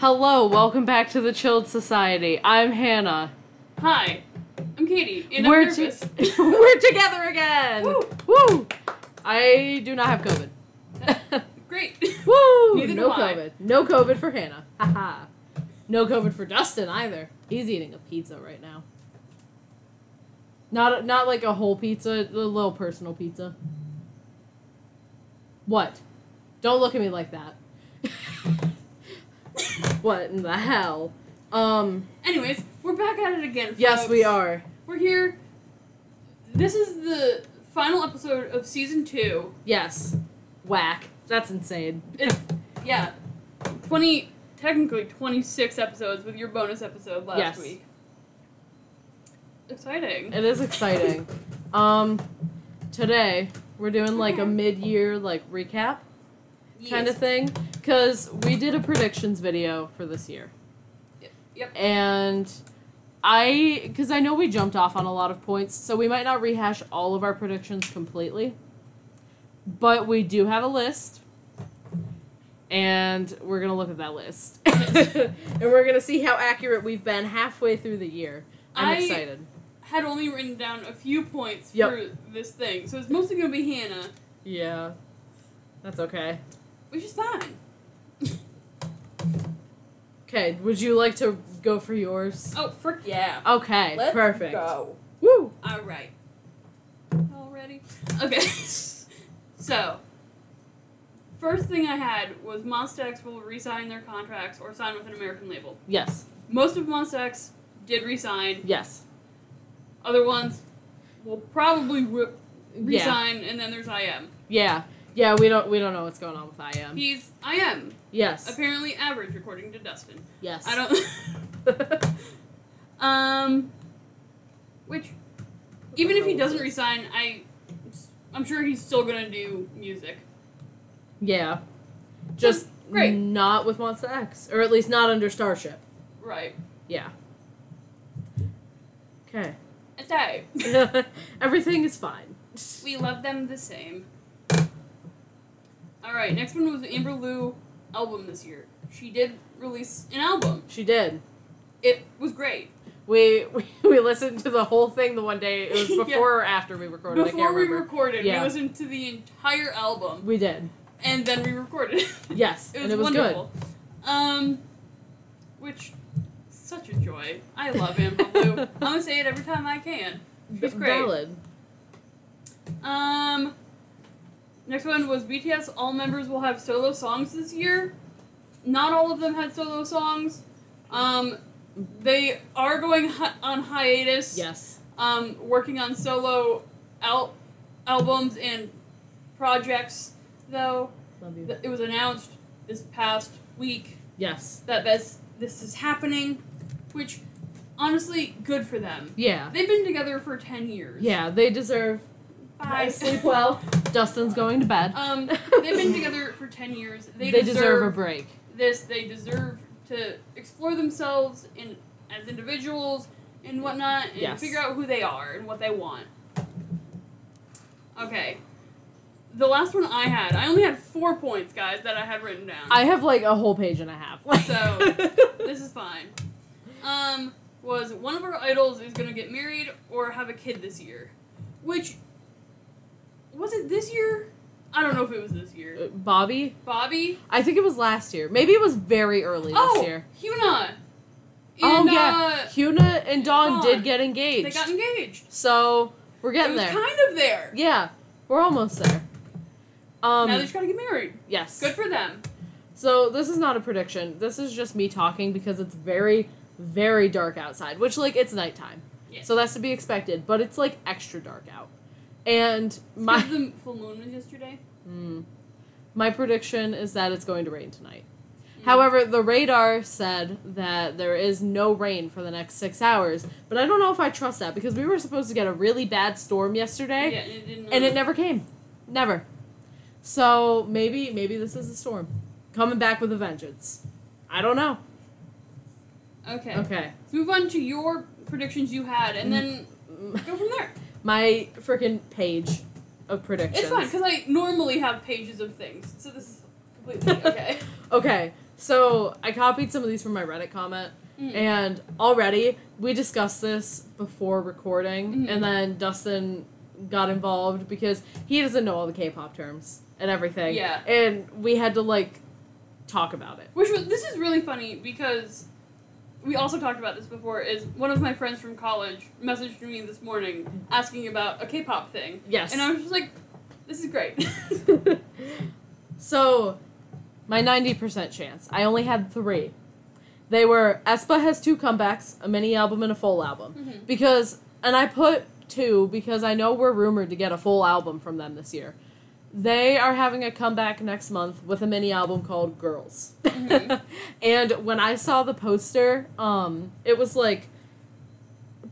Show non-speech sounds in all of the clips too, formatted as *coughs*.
Hello, welcome back to the Chilled Society. I'm Hannah. Hi, I'm Katie, and we're I'm nervous. to- *laughs* we're together again. Woo. Woo! I do not have COVID. *laughs* Great. Woo! *laughs* Neither no. COVID. No COVID for Hannah. Haha. no COVID for Dustin either. He's eating a pizza right now. Not not like a whole pizza, a little personal pizza. What? Don't look at me like that. What in the hell? Um. Anyways, we're back at it again. Yes, we are. We're here. This is the final episode of season two. Yes. Whack. That's insane. It's yeah, twenty technically twenty six episodes with your bonus episode last Yes. week. Exciting. It is exciting. *laughs* um, today we're doing like a mid-year like recap kind of thing because we did a predictions video for this year, Yep. and I because I know we jumped off on a lot of points, so we might not rehash all of our predictions completely, but we do have a list. And we're gonna look at that list, *laughs* and we're gonna see how accurate we've been halfway through the year. I'm I- excited. Had only written down a few points Yep. for this thing, so it's mostly gonna be Hannah, Yeah, that's okay. Which is fine. Okay, would you like to go for yours? Oh, frick yeah. Okay, Let's perfect. go. Woo! All right. Already? Okay. *laughs* so, first thing I had was Monsta X will resign their contracts or sign with an American label. Yes, Most of Monsta X did resign. yes. Other ones will probably re- Yeah, resign, and then there's IM. yeah, yeah. We don't we don't know what's going on with IM. He's I am Yes, Apparently average, according to Dustin. yes. I don't. *laughs* um, which, even if he doesn't resign, I, I'm sure he's still gonna do music. yeah, just great. not with Monsta X, or at least not under Starship. Right. Yeah. Okay. Okay. *laughs* Everything is fine. we love them the same. All right. Next one was the Amber Liu album this year. She did release an album. She did. It was great. We, *laughs* we we listened to the whole thing the one day. It was *laughs* before Yeah. or after we recorded. I Before we recorded, Yeah. we listened to the entire album, we did. and then we recorded. *laughs* Yes, It was, and it was wonderful. Um, which such a joy. I love Amber Liu. I'm gonna say it every time I can. good. She's great. Valid. Um, next one was BTS. All members will have solo songs this year. Not all of them had solo songs. Um, they are going hi- on hiatus. Yes. Um, working on solo al- albums and projects. Though Love you. It was announced this past week Yes. that this this is happening, which honestly, good for them. Yeah. They've been together for ten years. Yeah, they deserve. Bye. Sleep well. *laughs* Dustin's going to bed. Um, *laughs* they've been together for ten years. They, They deserve, deserve a break. this. They deserve to explore themselves in as individuals and whatnot, and Yes. figure out who they are and what they want. Okay. The last one I had, I only had four points, guys, that I had written down. I have like a whole page and a half. *laughs* So, this is fine. Um, was one of our idols is gonna get married or have a kid this year, which was it this year? I don't know if it was this year. Uh, Bobby, Bobby. I think it was last year. Maybe it was very early this Oh, year. Hyuna. oh And, yeah, uh, Hyuna and Dawn, Dawn. did get engaged. they got engaged. so we're getting there. kind of there. yeah, we're almost there. Um, now they just gotta get married. yes. Good for them. So this is not a prediction. This is just me talking because it's very, very dark outside. Which like it's nighttime, Yeah. so that's to be expected. But it's like extra dark out, and my the full moon was yesterday. Mm. My prediction is that it's going to rain tonight. Mm. However, the radar said that there is no rain for the next six hours, but I don't know if I trust that because we were supposed to get a really bad storm yesterday, Yeah, and it didn't. and it never came, never. So maybe maybe this is a storm coming back with a vengeance. I don't know. Okay. Okay, Let's move on to your predictions you had, and then go from there. My freaking page of predictions. It's fine because I normally have pages of things, so this is completely *laughs* okay. Okay, So I copied some of these from my Reddit comment, Mm. and already we discussed this before recording, Mhm. and then Dustin got involved because he doesn't know all the K-pop terms and everything. Yeah. and we had to like talk about it. Which was this is really funny because we also talked about this before. Is one of my friends from college messaged me this morning asking about a K-pop thing, Yes. and I was just like, "This is great." *laughs* so, my 90% chance. I only had three. They were aespa has two comebacks, a mini album, and a full album. Mhm. Because, and I put two because I know we're rumored to get a full album from them this year. They are having a comeback next month with a mini album called Girls. Mhm. *laughs* and when I saw the poster, um, it was like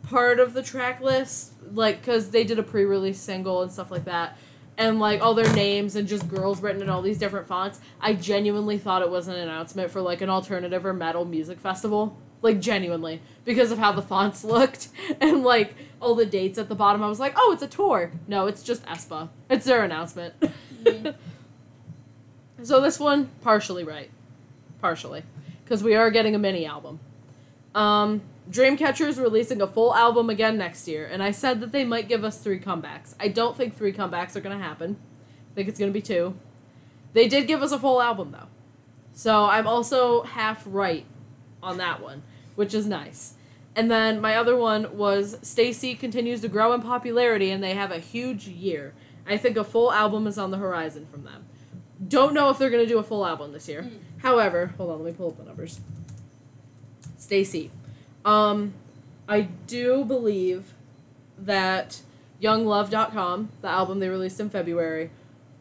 part of the track list, like, because they did a pre release single and stuff like that. And like all their names and just girls written in all these different fonts. I genuinely thought it was an announcement for like an alternative or metal music festival. Like genuinely. Because of how the fonts *laughs* looked and like all the dates at the bottom. I was like, oh, it's a tour. No, it's just aespa. It's their announcement. Mhm. *laughs* so this one, partially right. Partially. Because we are getting a mini album. Um, Dreamcatcher is releasing a full album again next year, and I said that they might give us three comebacks. I don't think three comebacks are going to happen. I think it's going to be two. They did give us a full album, though. So I'm also half right on that one, which is nice. And then my other one was STAYC continues to grow in popularity, and they have a huge year. I think a full album is on the horizon from them. Don't know if they're going to do a full album this year. Mm. However, hold on, let me pull up the numbers. STAYC. Um, I do believe that YOUNG-LUV.COM, the album they released in February,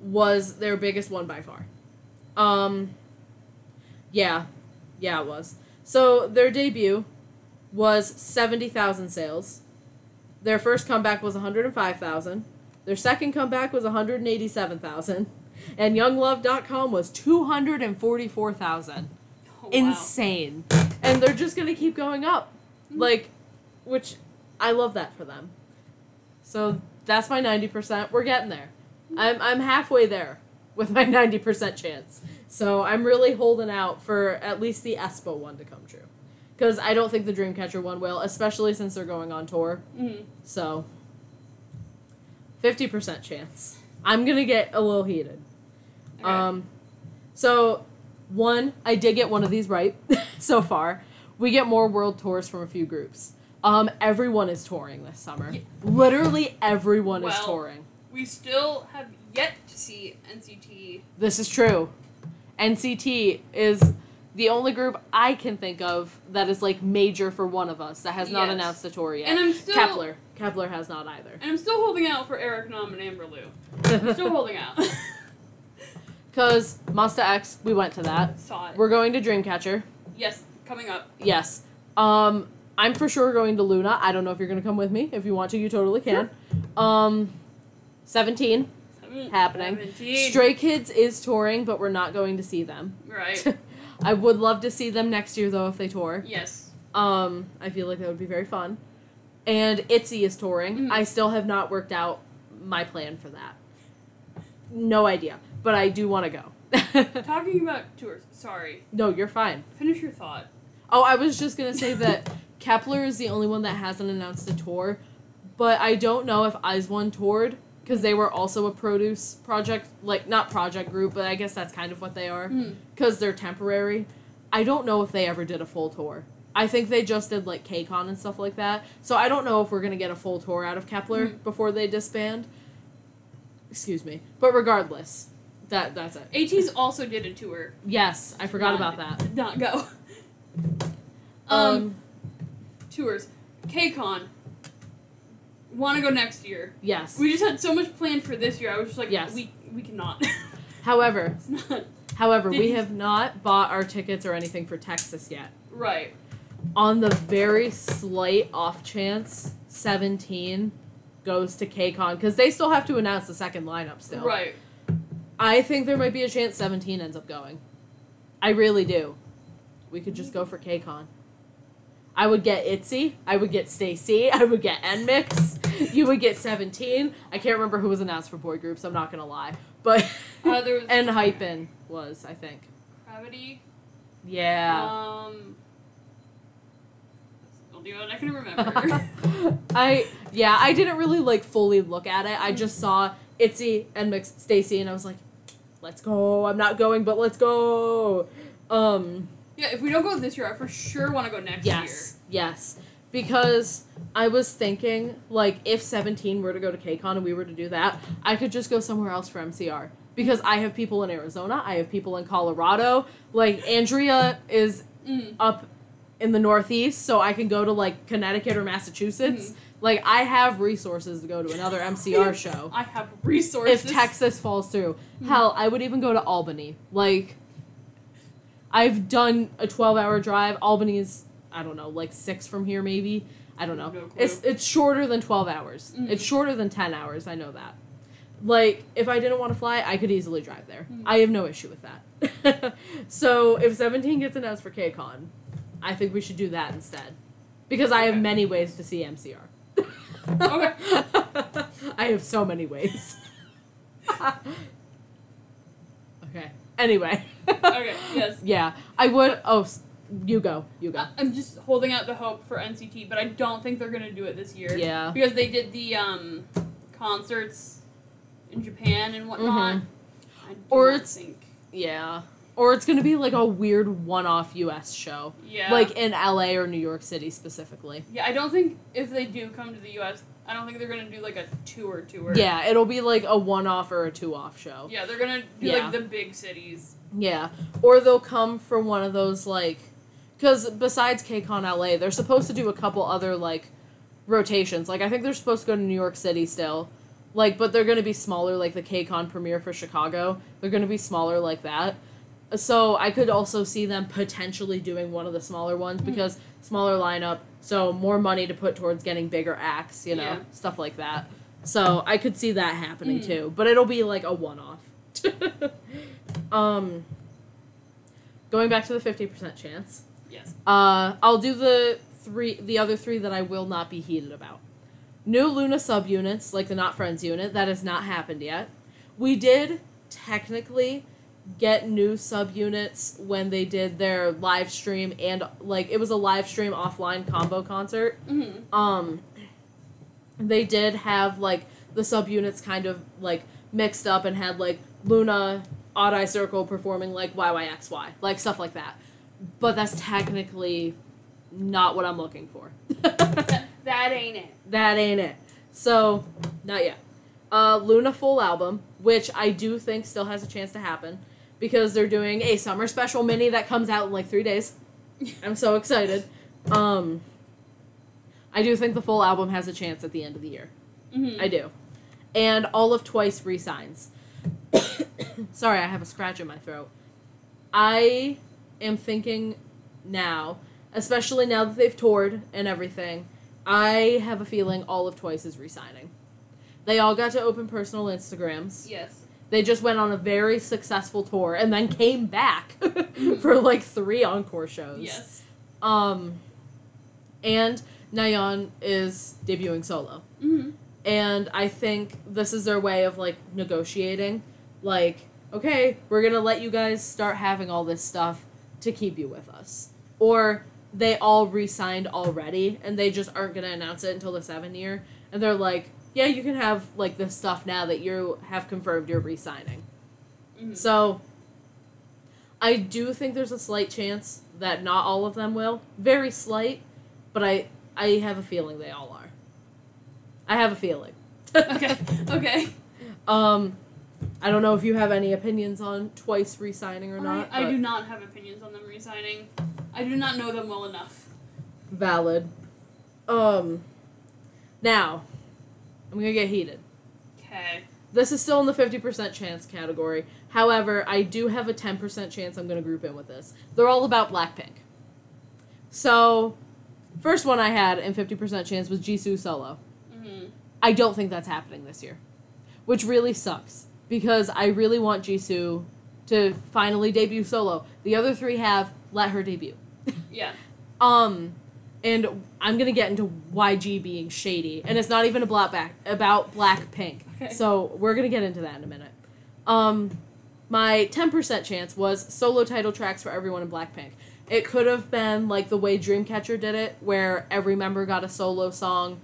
was their biggest one by far. Um, yeah, yeah, it was. So their debut was 70,000 sales. Their first comeback was 105,000. Their second comeback was 187,000. And YOUNG-LUV.COM was 244,000 Oh, wow. insane. And they're just gonna keep going up. Mm. Like, which I love that for them. So that's my 90%. We're getting there. I'm, I'm halfway there with my 90% chance. So I'm really holding out for at least the aespa one to come true. Because I don't think the Dreamcatcher one will, especially since they're going on tour. Mhm. So, 50% chance. I'm gonna get a little heated. Okay. Um, so one, I did get one of these right *laughs* so far. We get more world tours from a few groups. Um, everyone is touring this summer. Yeah. Literally everyone is touring. we still have yet to see NCT. This is true. NCT is the only group I can think of that is like major for one of us that has not Yes. announced a tour yet. And I'm still Kep1er. Kep1er has not either. And I'm still holding out for Eric Nam and Amber Liu. I'm still *laughs* holding out. Because Monsta X, we went to that. Saw it. We're going to Dreamcatcher. yes, coming up. Yes. Um, I'm for sure going to LOONA. I don't know if you're gonna come with me. If you want to, you totally can. Um, 17 Seven- happening. 17. Stray Kids is touring, but we're not going to see them. Right. *laughs* I would love to see them next year though if they tour. yes. Um, I feel like that would be very fun. And Itzy is touring. Mhm. I still have not worked out my plan for that. No idea, but I do want to go. *laughs* Talking about tours. Sorry. no, you're fine. Finish your thought. Oh, I was just gonna say that Kep1er is the only one that hasn't announced a tour, but I don't know if IZ*ONE toured because they were also a produce project, like not project group, but I guess that's kind of what they are Hmm. because they're temporary. I don't know if they ever did a full tour. I think they just did like KCON and stuff like that. So I don't know if we're gonna get a full tour out of Kep1er Mhm. before they disband. Excuse me, but regardless, that that's it. ATEEZ also did a tour. Yes, I forgot Not- about that. Not go. Um, Um, tours. KCON. Want to go next year. yes. We just had so much planned for this year. I was just like, Yes. we we cannot. *laughs* However, However, Did we you- have not bought our tickets or anything for Texas yet. right. On the very slight off chance, 17 goes to KCON because they still have to announce the second lineup still. Right. I think there might be a chance 17 ends up going. I really do. We could just go for KCON. I would get Itzy. I would get STAYC. I would get NMIXX. You would get 17. I can't remember who was announced for boy groups. I'm not gonna lie, but Uh, there was *laughs* ENHYPEN was I think. CRAVITY. Yeah. Um. I'll do what I can remember. *laughs* I yeah, I didn't really like fully look at it. I just saw Itzy and Mix STAYC and I was like, let's go. I'm not going, but let's go. Um yeah, if we don't go this year, I for sure want to go next year. yes. Yes. Because I was thinking like if 17 were to go to KCON and we were to do that, I could just go somewhere else for MCR. Because I have people in Arizona, I have people in Colorado. Like Andrea is. Mm. up in the Northeast, so I can go to like Connecticut or Massachusetts. Mhm. Like I have resources to go to another MCR *laughs* show. I have resources. If Texas falls through, hell, I would even go to Albany. Like, I've done a twelve-hour drive. Albany is, I don't know, like six from here, maybe. I don't know. No it's it's shorter than twelve hours. Mhm. It's shorter than ten hours. I know that. Like, if I didn't want to fly, I could easily drive there. Mhm. I have no issue with that. *laughs* so if seventeen gets announced for KCON, I think we should do that instead, because I have many ways to see MCR. Okay. *laughs* I have so many ways. *laughs* okay. Anyway. okay. Yes. *laughs* Yeah, I would. Oh, you go. You go. I'm just holding out the hope for NCT, but I don't think they're gonna do it this year. Yeah. Because they did the um concerts in Japan and whatnot. Mhm. I do Or it's- think. Yeah. Or it's gonna be like a weird one-off U.S. show, Yeah. like in L.A. or New York City specifically. Yeah, I don't think if they do come to the U.S., I don't think they're gonna do like a tour tour. Yeah, it'll be like a one-off or a two-off show. Yeah, they're gonna do Yeah. like the big cities. Yeah, or they'll come for one of those like, because besides KCON LA, they're supposed to do a couple other like rotations. Like I think they're supposed to go to New York City still, like but they're gonna be smaller. Like the KCON premiere for Chicago, they're gonna be smaller like that. So I could also see them potentially doing one of the smaller ones mm. because smaller lineup, so more money to put towards getting bigger acts, you know, Yeah. stuff like that. So I could see that happening Mm. too, but it'll be like a one-off. *laughs* um, going back to the fifty percent chance, Yes. uh, I'll do the three, the other three that I will not be heated about. New LOONA subunits, like the Not Friends unit, that has not happened yet. We did technically get new subunits when they did their live stream and like it was a live stream offline combo concert Mm-hmm. um they did have like the subunits kind of like mixed up and had like LOONA Odd Eye Circle performing like YYXY, like stuff like that. But that's technically not what I'm looking for. That, *laughs* that ain't it. that ain't it. So, not yet. Uh, LOONA full album, which I do think still has a chance to happen because they're doing a summer special mini that comes out in like three days. I'm so excited. Um, I do think the full album has a chance at the end of the year. Mm-hmm. I do. And all of Twice resigns. *coughs* Sorry, I have a scratch in my throat. I am thinking now, especially now that they've toured and everything, I have a feeling all of Twice is resigning. They all got to open personal Instagrams. Yes. They just went on a very successful tour and then came back *laughs* for like three encore shows. Yes. Um, and Nayeon is debuting solo. Mm-hmm. And I think this is their way of like negotiating. Like, okay, we're gonna let you guys start having all this stuff to keep you with us. Or they all re signed already and they just aren't gonna announce it until the seven year. And they're like, yeah, you can have like this stuff now that you have confirmed you're re signing. Mm-hmm. So I do think there's a slight chance that not all of them will. Very slight, but I I have a feeling they all are. I have a feeling. okay. *laughs* Okay. Um I don't know if you have any opinions on twice re-signing or not. I, I do not have opinions on them resigning. I do not know them well enough. Valid. Um now I'm gonna get heated. Okay. This is still in the 50% chance category. However, I do have a 10% chance I'm going to group in with this. They're all about Blackpink. So, first one I had in 50% chance was Jisoo solo. Mm-hmm. I don't think that's happening this year, which really sucks because I really want Jisoo to finally debut solo. The other three have let her debut. Yeah. *laughs* Um, and I'm gonna get into YG being shady, and it's not even a black back about Blackpink. Okay. So we're gonna get into that in a minute. Um, my 10% chance was solo title tracks for everyone in Blackpink. It could have been like the way Dreamcatcher did it, where every member got a solo song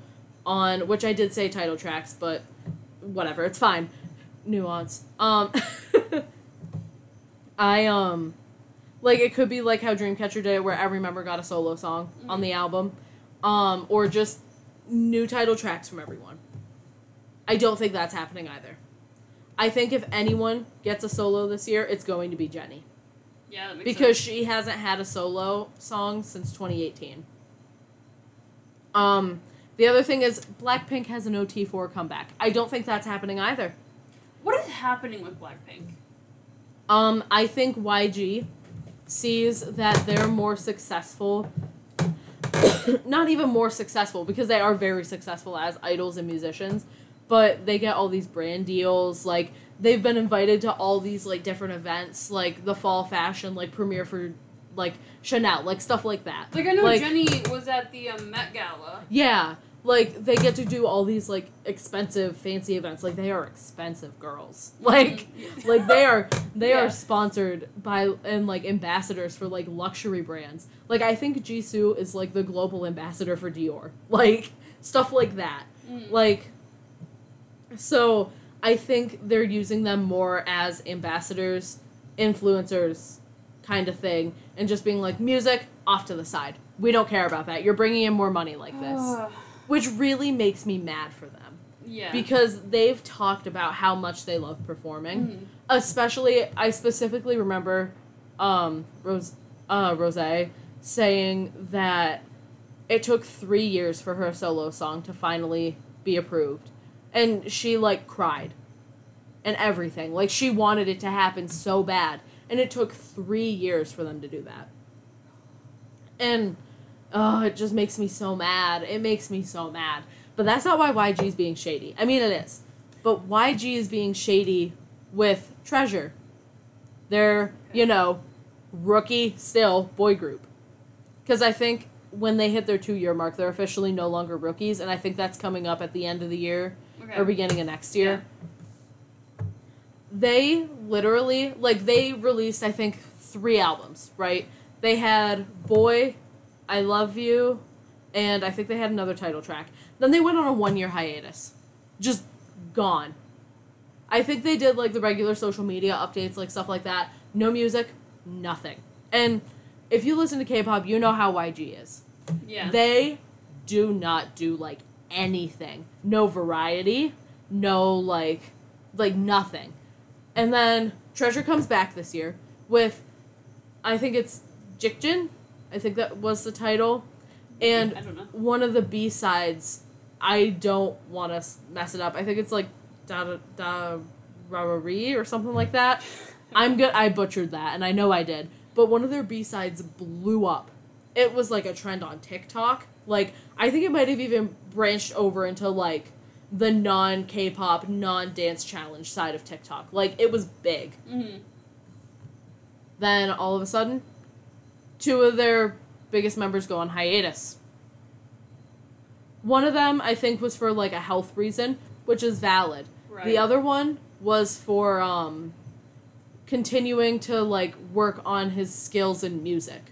on, which I did say title tracks, but whatever, it's fine. Nuance. Um, *laughs* I, um, like it could be like how Dreamcatcher did it, where every member got a solo song on the album, um, or just new title tracks from everyone. I don't think that's happening either. I think if anyone gets a solo this year, it's going to be Jennie Yeah, that makes because sense. she hasn't had a solo song since 2018. Um, the other thing is Blackpink has an OT4 comeback. I don't think that's happening either. What is happening with Blackpink? Um, I think YG sees that they're more successful. *coughs* Not even more successful because they are very successful as idols and musicians, but they get all these brand deals. Like they've been invited to all these like different events, like the fall fashion like premiere for like Chanel, like stuff like that. Like I know Like- Jennie was at the um, Met Gala. Yeah, like they get to do all these like expensive fancy events. Like they are expensive girls. *laughs* Like Mhm. like they are they Yeah. are sponsored by and like ambassadors for like luxury brands. Like I think Jisoo is like the global ambassador for Dior. *laughs* Like stuff like that. Mm. Like so I think they're using them more as ambassadors, influencers kind of thing and just being like music off to the side. We don't care about that. You're bringing in more money like this Ugh. Which really makes me mad for them yeah. because they've talked about how much they love performing. Mhm. Especially, I specifically remember um, Rose uh, Rose saying that it took three years for her solo song to finally be approved, and she like cried and everything. Like she wanted it to happen so bad, and it took three years for them to do that. And oh, it just makes me so mad. It makes me so mad. But that's not why YG is being shady. I mean, it is. But YG is being shady with Treasure. They're, you know, rookie still boy group. Because I think when they hit their two year mark, they're officially no longer rookies. And I think that's coming up at the end of the year okay. or beginning of next year. They literally like they released I think three albums, right? They had Boy, I Love You, and I think they had another title track. Then they went on a one year hiatus. Just gone. I think they did like the regular social media updates, like stuff like that. No music, nothing. And if you listen to K pop, you know how YG is. yeah. They do not do like anything. No variety, no like like nothing. And then Treasure comes back this year with I think it's Jikjin. I think that was the title. And I don't know. one of the B sides, I don't want to mess it up. I think it's like da da Rarari or something like that. *laughs* I'm good. I butchered that, and I know I did. But one of their B sides blew up. It was like a trend on TikTok. Like I think it might have even branched over into like the non K-pop, non dance challenge side of TikTok. Like it was big. hmm Then all of a sudden, two of their biggest members go on hiatus. One of them, I think, was for like a health reason, which is valid. Right. The other one was for um, continuing to like work on his skills in music,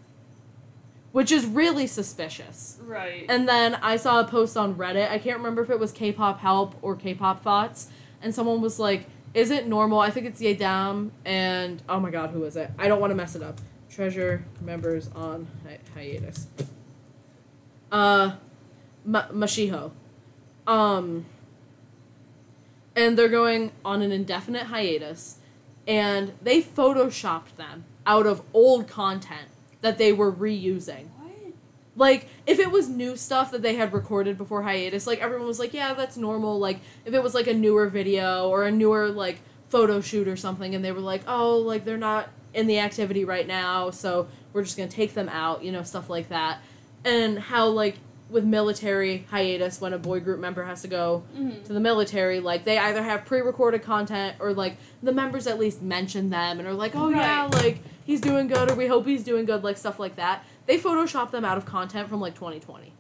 which is really suspicious. Right. And then I saw a post on Reddit. I can't remember if it was K-pop help or K-pop thoughts, and someone was like, "Is it normal?" I think it's Yedam and oh my god, who is it? I don't want to mess it up. Treasure members on hi- hiatus. Uh, Ma- Mashiho. Um. And they're going on an indefinite hiatus, and they photoshopped them out of old content that they were reusing. what? Like, if it was new stuff that they had recorded before hiatus, like everyone was like, yeah, that's normal. Like, if it was like a newer video or a newer like photo shoot or something, and they were like, oh, like they're not in the activity right now, so we're just gonna take them out, you know, stuff like that. And how like with military hiatus, when a boy group member has to go hmm to the military, like they either have pre-recorded content or like the members at least mention them and are like, oh yeah, like he's doing good or we hope he's doing good, like stuff like that. They Photoshop them out of content from like 2020.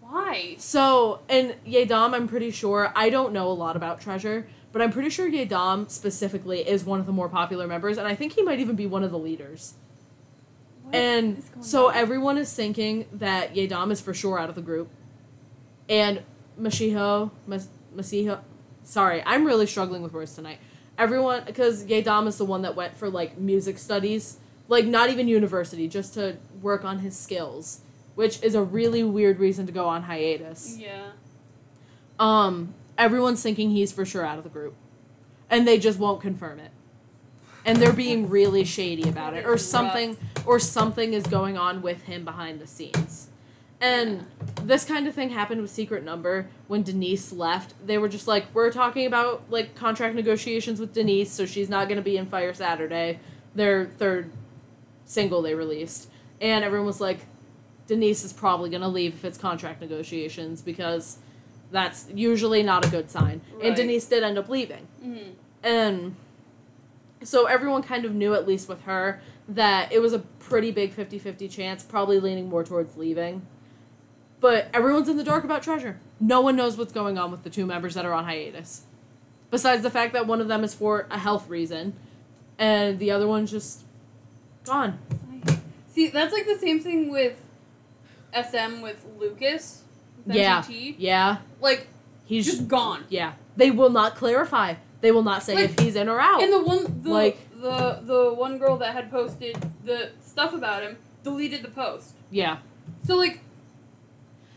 Why? So, and Yedam, I'm pretty sure, I don't know a lot about Treasure, but I'm pretty sure Yedam specifically is one of the more popular members, and I think he might even be one of the leaders. What and so on? everyone is thinking that Yedam is for sure out of the group. And Mashiho, Mas- Masiho, sorry, I'm really struggling with words tonight. Everyone, because Yedam is the one that went for like music studies, like not even university, just to work on his skills, which is a really weird reason to go on hiatus. Yeah. Um, everyone's thinking he's for sure out of the group, and they just won't confirm it. And they're being really shady about it, or something, or something is going on with him behind the scenes. And this kind of thing happened with Secret Number when Denise left. They were just like, "We're talking about like contract negotiations with Denise, so she's not going to be in Fire Saturday." Their third single they released, and everyone was like, "Denise is probably going to leave if it's contract negotiations because." That's usually not a good sign. And Denise did end up leaving. Mm-hmm. And so everyone kind of knew, at least with her, that it was a pretty big 50 50 chance, probably leaning more towards leaving. But everyone's in the dark about Treasure. No one knows what's going on with the two members that are on hiatus. Besides the fact that one of them is for a health reason, and the other one's just gone. See, that's like the same thing with SM with Lucas. With Yeah. Yeah. Like, He's just gone. Yeah. They will not clarify. They will not say Like, if he's in or out. And the one, the, Like- the the one girl that had posted the stuff about him deleted the post. yeah. So like,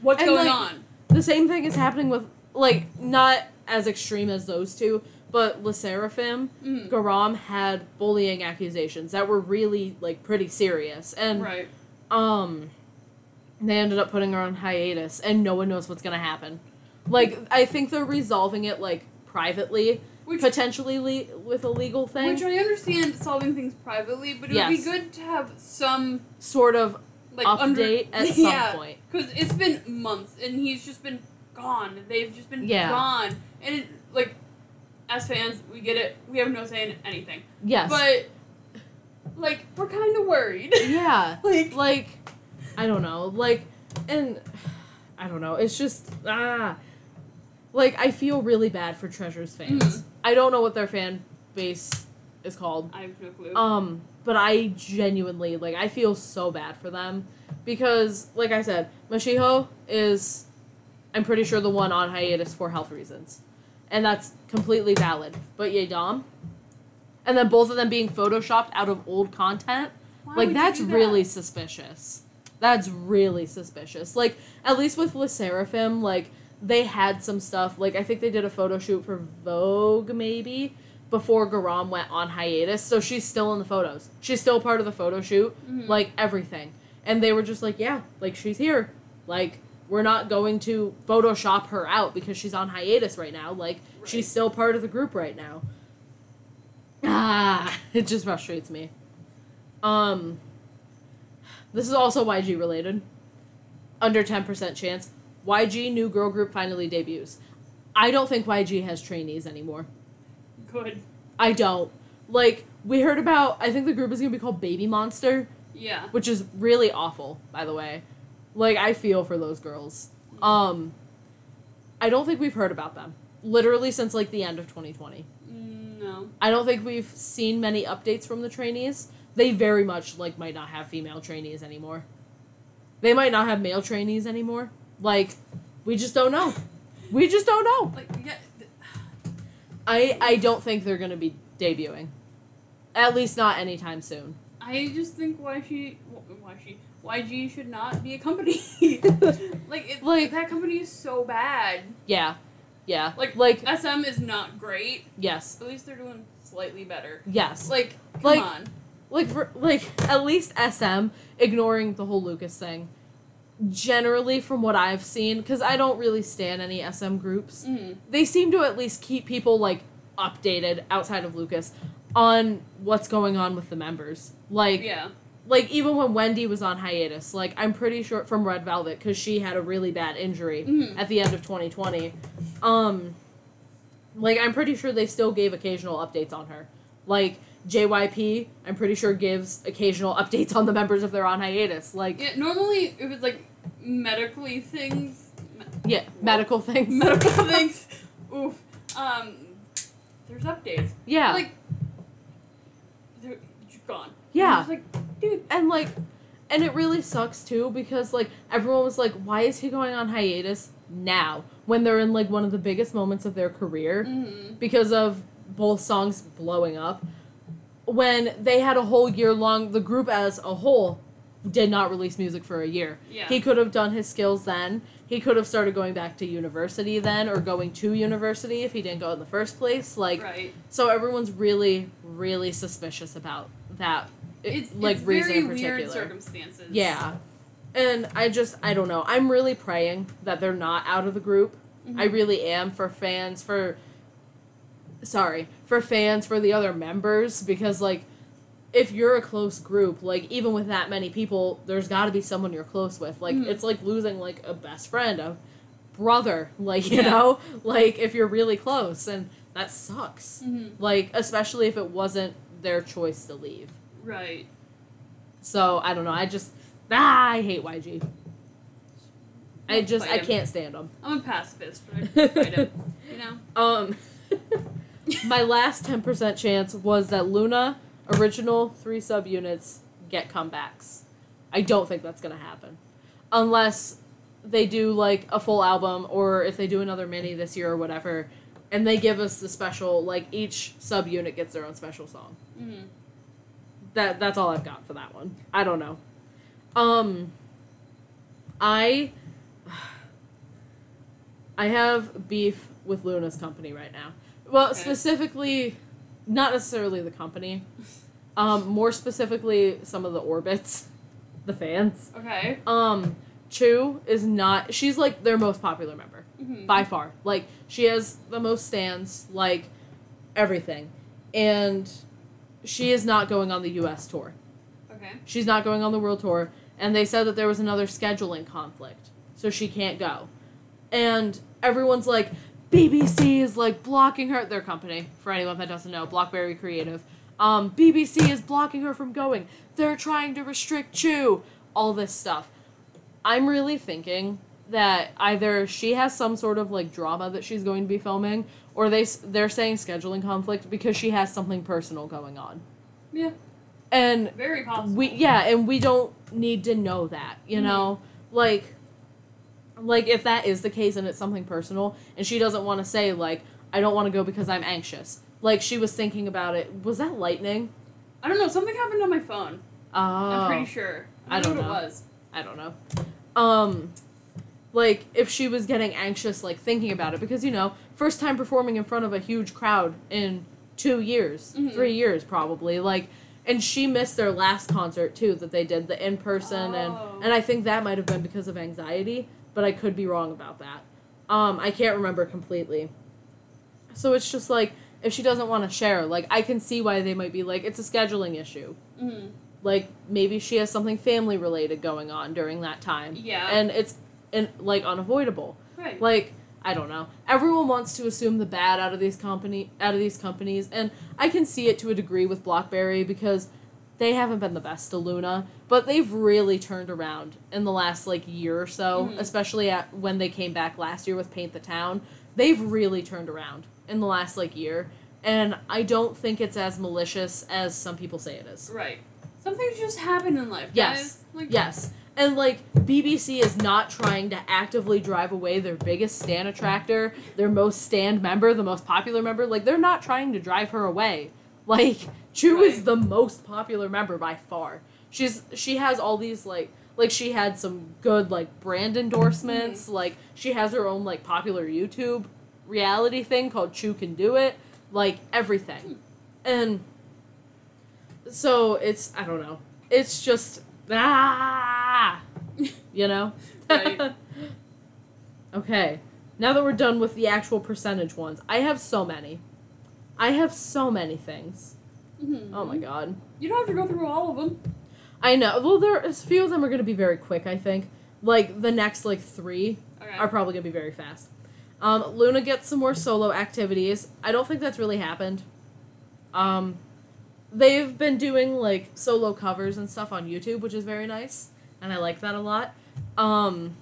what's And, going like, on? The same thing is happening with like not as extreme as those two, but LE SSERAFIM, Mm. Garam had bullying accusations that were really like pretty serious, and Right. um, they ended up putting her on hiatus, and no one knows what's gonna happen. Like I think they're resolving it like privately, Which potentially le- with a legal thing, which I understand solving things privately, but it would be good to have some sort of like update under at *laughs* some yeah, point. because it's been months and he's just been gone. They've just been Yeah. gone, and it, like as fans, we get it. We have no say in anything, Yes, but like we're kind of worried. yeah. *laughs* like like I don't know, like and I don't know, it's just ah like I feel really bad for Treasure's fans. Mhm. I don't know what their fan base is called. I have no clue. Um but I genuinely like I feel so bad for them because like I said, Mashiho is I'm pretty sure the one on hiatus for health reasons. And that's completely valid. But Yedam and then both of them being photoshopped out of old content Why like that's that? really suspicious. That's really suspicious. Like at least with LE SSERAFIM, like they had some stuff. Like I think they did a photo shoot for Vogue maybe before Garam went on hiatus. So she's still in the photos. She's still part of the photo shoot. Mhm. Like everything. And they were just like, yeah, like she's here. Like we're not going to Photoshop her out because she's on hiatus right now. Like she's still part of the group right now. Ah, *laughs* it just frustrates me. Um, this is also YG related. Under 10% chance. YG new girl group finally debuts. I don't think YG has trainees anymore. good. I don't. Like, we heard about, I think the group is going to be called Baby Monster, Yeah. which is really awful, by the way. Like, I feel for those girls. Um, I don't think we've heard about them. Literally since, like, the end of 2020. Mm, No. I don't think we've seen many updates from the trainees. They very much like might not have female trainees anymore. They might not have male trainees anymore. Like we just don't know. We just don't know. Like yeah. I I don't think they're going to be debuting. At least not anytime soon. I just think why she why she YG should not be a company. *laughs* like it, Like- that company is so bad. Yeah. Yeah. Like like SM is not great. yes. At least they're doing slightly better. Yes. Like come Like- on. Like for, like at least SM ignoring the whole Lucas thing. Generally from what I've seen cuz I don't really stand any SM groups. Mm. they seem to at least keep people like updated outside of Lucas on what's going on with the members. Like Yeah. like even when Wendy was on hiatus, like I'm pretty sure from Red Velvet cuz she had a really bad injury Mhm. at the end of 2020. Um like I'm pretty sure they still gave occasional updates on her. Like JYP, I'm pretty sure gives occasional updates on the members if they're on hiatus. Like Yeah. Normally, if it's like medically things, me- yeah, medical things. *laughs* medical *laughs* things. Oof. Um, there's updates. Yeah. Like, they're gone. Yeah. Like, dude. and like and it really sucks too because like everyone was like why is he going on hiatus now when they're in like one of the biggest moments of their career Mm-hmm. because of both songs blowing up when they had a whole year long the group as a whole did not release music for a year Yeah. he could have done his skills then he could have started going back to university then or going to university if he didn't go in the first place like right. so everyone's really really suspicious about that It's like it's reason very in particular weird circumstances. yeah. And I just I don't know. I'm really praying that they're not out of the group. Mhm. I really am for fans for sorry, for fans for the other members because like if you're a close group, like even with that many people, there's got to be someone you're close with. Like Mhm. it's like losing like a best friend, a brother, *laughs* like you Yeah. know, like if you're really close and that sucks. Mhm. Like especially if it wasn't their choice to leave. Right. So I don't know. I just ah, I hate YG. I just I him. can't stand them. I'm a pacifist, but I *laughs* fight him. You know. Um, *laughs* my last ten percent chance was that LOONA original three subunits get comebacks. I don't think that's gonna happen, unless they do like a full album or if they do another mini this year or whatever, and they give us the special like each subunit gets their own special song. Mm-hmm. that that's all I've got for that one. I don't know. Um I *sighs* I have beef with LOONA's company right now. Well, Okay. specifically not necessarily the company. Um more specifically some of the orbits, *laughs* the fans. Okay. Um Chuu is not she's like their most popular member Mm-hmm. by far. Like she has the most stands, like everything. And she is not going on the US tour. Okay. She's not going on the world tour and they said that there was another scheduling conflict. So she can't go. And everyone's like BBC is like blocking her their company for anyone that doesn't know, Blockberry Creative. Um BBC is blocking her from going. They're trying to restrict Chuu, all this stuff. I'm really thinking that either she has some sort of like drama that she's going to be filming or they they're saying scheduling conflict because she has something personal going on. Yeah. And Very possible. we yeah, and we don't need to know that, you Mhm. know? Like like if that is the case and it's something personal and she doesn't want to say like I don't want to go because I'm anxious. Like she was thinking about it. Was that lightning? I don't know. Something happened on my phone. Oh. I'm pretty sure. I I don't know what know. it was. I don't know. Um like if she was getting anxious like thinking about it because you know, first time performing in front of a huge crowd in 2 years, Mhm. 3 years probably. Like and she missed their last concert too that they did the in person Oh. and and I think that might have been because of anxiety, but I could be wrong about that. Um I can't remember completely. So it's just like if she doesn't want to share, like I can see why they might be like it's a scheduling issue Mm-hmm. like maybe she has something family related going on during that time Yeah. and it's in, like unavoidable Right. like i don't know everyone wants to assume the bad out of these company out of these companies and i can see it to a degree with Blockberry because they haven't been the best to LOONA but they've really turned around in the last like year or so Mhm. especially at when they came back last year with paint the town they've really turned around in the last like year and i don't think it's as malicious as some people say it is right. Some things just happen in life. Yes. Guys. Like, Yes. And like BBC is not trying to actively drive away their biggest stand attractor, their most stand member, the most popular member. Like they're not trying to drive her away. Like Chuu is the most popular member by far. She's she has all these like like she had some good like brand endorsements. Like she has her own like popular YouTube reality thing called Chuu Can Do It. Like everything. And so it's I don't know. It's just ah, *laughs* you know. Right. *laughs* okay, now that we're done with the actual percentage ones, I have so many. I have so many things. Mhm. Oh my god. You don't have to go through all of them. I know. Well, there a few of them are going to be very quick. I think. Like the next like three Okay. are probably going to be very fast. Um, LOONA gets some more solo activities. I don't think that's really happened. Um, they've been doing like solo covers and stuff on YouTube, which is very nice, and I like that a lot. Um,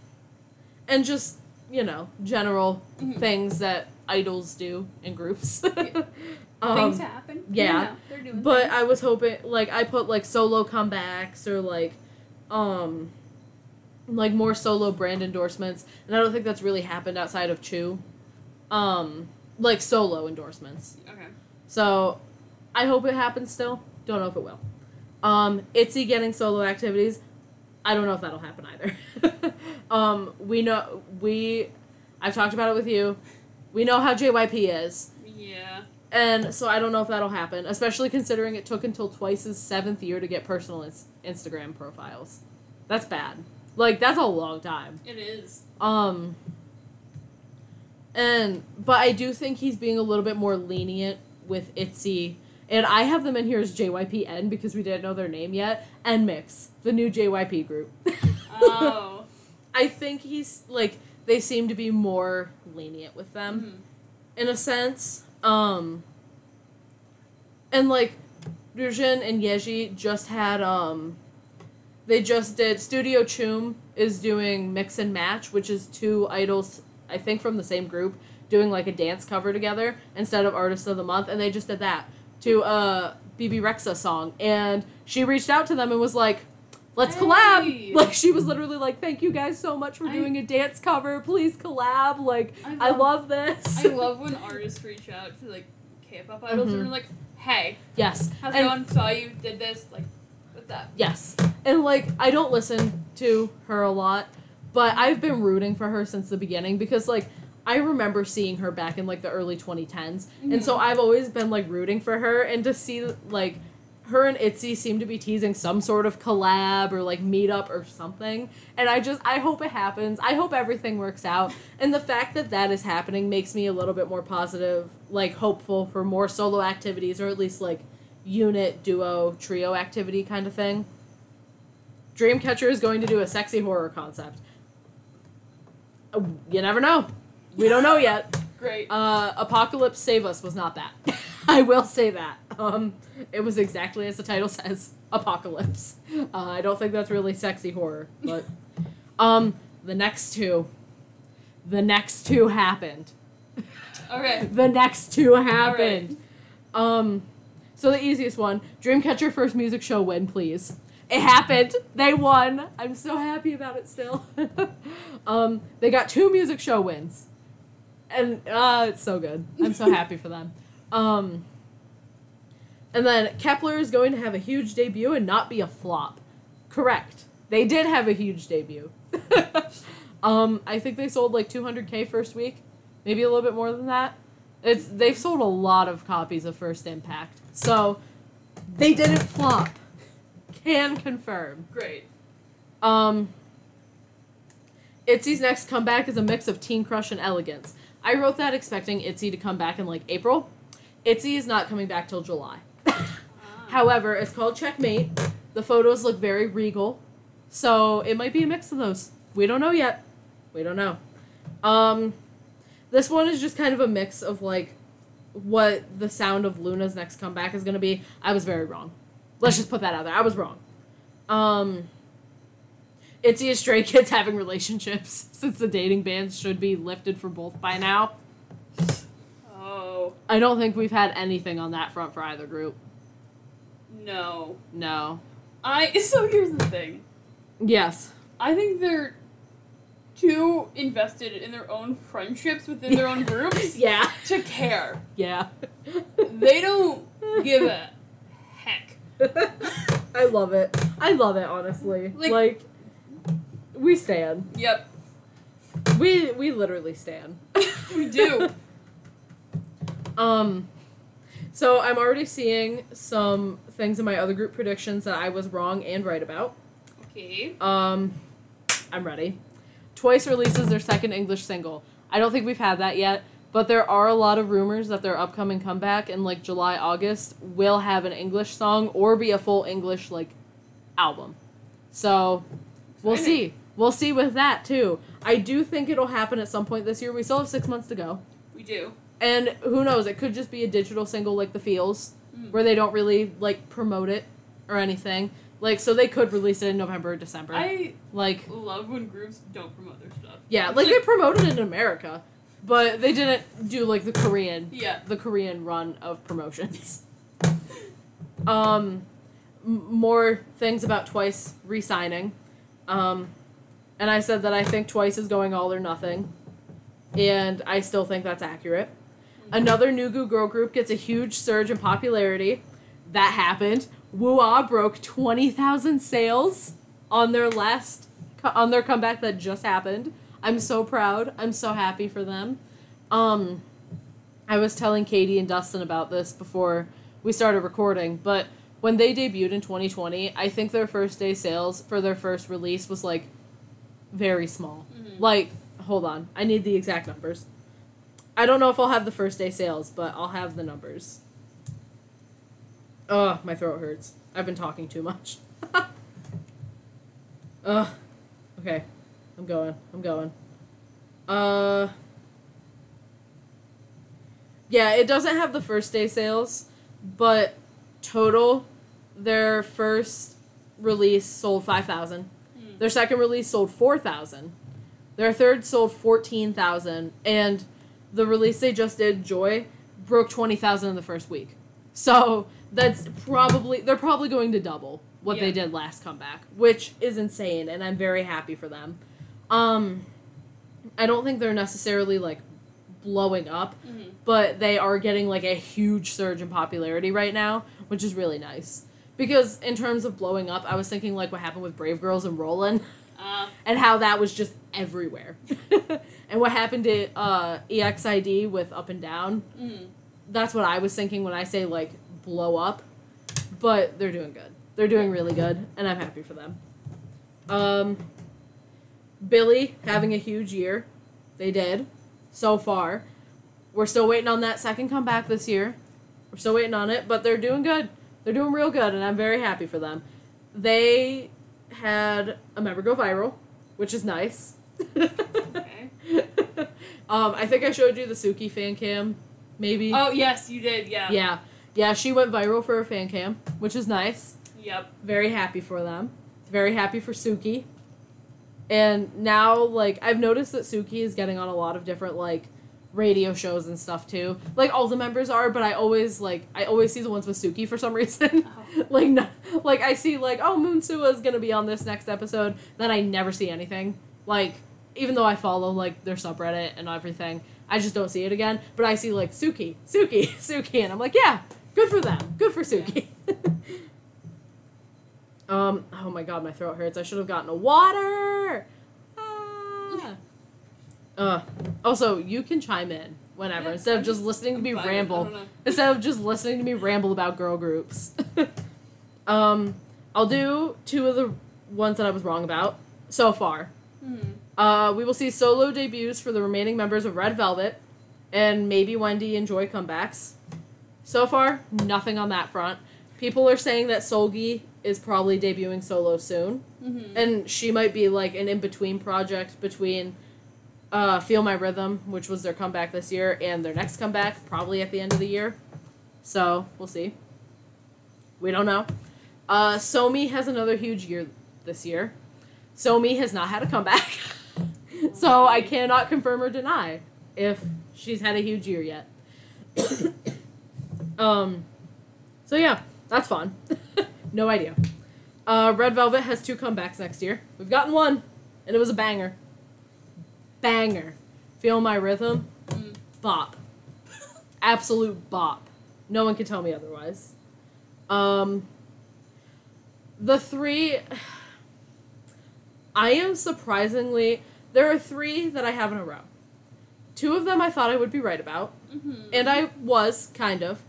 and just you know general Mhm. things that idols do in groups. *laughs* Things um, happen. yeah. You know, they're doing but things. I was hoping like I put like solo comebacks or like um like more solo brand endorsements and I don't think that's really happened outside of Chuu. Um like solo endorsements. okay. So I hope it happens still. Don't know if it will. Um Itzy getting solo activities. I don't know if that'll happen either. *laughs* um we know we I've talked about it with you. We know how JYP is. Yeah. And so I don't know if that'll happen, especially considering it took until Twice's seventh year to get personal ins- Instagram profiles. That's bad. Like that's a long time. It is. Um. And but I do think he's being a little bit more lenient with Itzy, and I have them in here as JYPN because we didn't know their name yet, and Mix, the new JYP group. Oh. *laughs* I think he's like they seem to be more lenient with them Mhm. in a sense. Um and like Ryujin and Yeji just had um they just did Studio CHOOM is doing mix and match, which is two idols I think from the same group doing like a dance cover together instead of artist of the month and they just did that to a Bebe Rexha song. And she reached out to them and was like Let's Hey. collab. *laughs* Like she was literally like, "Thank you guys so much for I- doing a dance cover. Please collab. Like I I love- love this." I *laughs* love when artists reach out to like K-pop idols Mhm. and are like, "Hey, yes. how's it And- going? Saw you did this. Like, what's up?" Yes. And like I don't listen to her a lot, but I've been rooting for her since the beginning because like I remember seeing her back in like the early 2010s. And so Mhm. I've always been like rooting for her and to see like her and Itzy seem to be teasing some sort of collab or like meetup or something. And I just I hope it happens. I hope everything works out. And the fact that that is happening makes me a little bit more positive, like hopeful for more solo activities or at least like unit, duo, trio activity kind of thing. Dreamcatcher is going to do a sexy horror concept. You never know. We don't know yet. Great. Uh, Apocalypse Save Us was not that. *laughs* *laughs* I will say that. Um, it was exactly as the title *laughs* says, Apocalypse. Uh, I don't think that's really sexy horror, but um, the next two, the next two happened. okay. *laughs* The next two happened. Um, so the easiest one, Dreamcatcher first music show win, please. It happened. They won. I'm so happy about it still. um, they got two music show wins. And uh, it's so good. I'm so happy for them. Um, and then Kep1er is going to have a huge debut and not be a flop. Correct. They did have a huge debut. *laughs* um, I think they sold like 200k first week, maybe a little bit more than that. It's they've sold a lot of copies of First Impact, so they didn't flop. Can confirm. Great. Um, Itzy's next comeback is a mix of Teen Crush and Elegance. I wrote that expecting Itzy to come back in like April. Itzy is not coming back till July. *laughs* However, it's called Checkmate. The photos look very regal, so it might be a mix of those. We don't know yet. We don't know. Um, this one is just kind of a mix of like what the sound of LOONA's next comeback is going to be. I was very wrong. Let's just put that out there. I was wrong. Um, Itzy and Stray Kids *laughs* having relationships *laughs* since the dating bans should be lifted for both by now. I don't think we've had anything on that front for either group. no. No. I *laughs* so here's the thing. Yes. I think they're too invested in their own friendships within their own *laughs* groups Yeah. to care. Yeah. They don't give a heck. *laughs* I love it. I love it honestly. Like- Like, we stand. Yep, We we literally stand. we do. Um so I'm already seeing some things in my other group predictions that I was wrong and right about. Okay. Um I'm ready. Twice releases their second English single. I don't think we've had that yet, but there are a lot of rumors that their upcoming comeback in like July, August will have an English song or be a full English like album. So we'll see. We'll see with that too. I do think it'll happen at some point this year. We still have six months to go. We do. And who knows, it could just be a digital single like The Feels, Mm. where they don't really like promote it or anything. Like so they could release it in November or December. I like love when groups don't promote their stuff. yeah, It's like, they promoted it in America. but they didn't do like the Korean Yeah. the Korean run of promotions. um, m- more things about Twice re-signing. Um, and I said that I think Twice is going all or nothing, and I still think that's accurate. Another Nugu girl group gets a huge surge in popularity. That happened. Woo-ah broke twenty thousand sales on their last on their comeback that just happened. I'm so proud. I'm so happy for them. Um, I was telling Katie and Dustin about this before we started recording, but when they debuted in 2020, I think their first day sales for their first release was like very small. Mhm. Like, hold on, I need the exact numbers. I don't know if I'll have the first day sales, but I'll have the numbers. Ugh, my throat hurts. I've been talking too much. *laughs* Ugh. Okay. I'm going. I'm going. Uh. Yeah, it doesn't have the first day sales, but total, their first release sold 5,000. Mm. Their second release sold 4,000. Their third sold 14,000. And the release they just did, Joy, broke 20,000 in the first week. So that's probably, they're probably going to double what they did last comeback, which is insane. And I'm very happy for them. Um, I don't think they're necessarily like blowing up, Mhm. but they are getting like a huge surge in popularity right now, which is really nice. Because in terms of blowing up, I was thinking like what happened with Brave Girls and Rollin' *laughs* Uh, and how that was just everywhere. *laughs* and what happened to uh, EXID with Up and Down. mm. That's what I was thinking when I say like blow up. But they're doing good. They're doing really good, and I'm happy for them. Um, Billlie having a huge year. They did so far. We're still waiting on that second comeback this year. We're still waiting on it, but they're doing good. They're doing real good, and I'm very happy for them. They had a member go viral, which is nice. Okay. *laughs* um, I think I showed you the Tsuki fan cam, maybe. Oh yes, you did. Yeah. Yeah, yeah, she went viral for her fan cam, which is nice. Yep. Very happy for them. Very happy for Tsuki. And now, like, I've noticed that Tsuki is getting on a lot of different like radio shows and stuff too. Like all the members are, but I always like I always see the ones with Tsuki for some *laughs* reason. Oh. like no, like I see like oh Moon Sua is gonna be on this next episode. Then I never see anything. Like even though I follow like their subreddit and everything, I just don't see it again. But I see like Tsuki, Tsuki, *laughs* Tsuki, and I'm like yeah, good for them, good for Tsuki. *laughs* um. Oh my god, my throat hurts. I should have gotten a water. Ah. Uh. Also, you can chime in whenever Yeah, instead of I'm just just- listening to I'm me fine. Ramble. Instead of just listening to me ramble about girl groups. *laughs* um, I'll do two of the ones that I was wrong about so far. Mhm. Uh, we will see solo debuts for the remaining members of Red Velvet, and maybe Wendy and Joy comebacks. So far, nothing on that front. People are saying that Seulgi is probably debuting solo soon, Mhm. and she might be like an in between project between uh, Feel My Rhythm, which was their comeback this year, and their next comeback, probably at the end of the year. So, we'll see. We don't know. Uh, Somi has another huge year this year. Somi has not had a comeback. *laughs* so, I cannot confirm or deny if she's had a huge year yet. *coughs* um, so, yeah, that's fun. *laughs* no idea. Uh, Red Velvet has two comebacks next year. We've gotten one, and it was a banger. Banger. Feel my rhythm? Mm. Bop. *laughs* Absolute bop. No one can tell me otherwise. Um, the three. *sighs* I am surprisingly. There are three that I have in a row. Two of them I thought I would be right about, Mhm. and I was, kind of.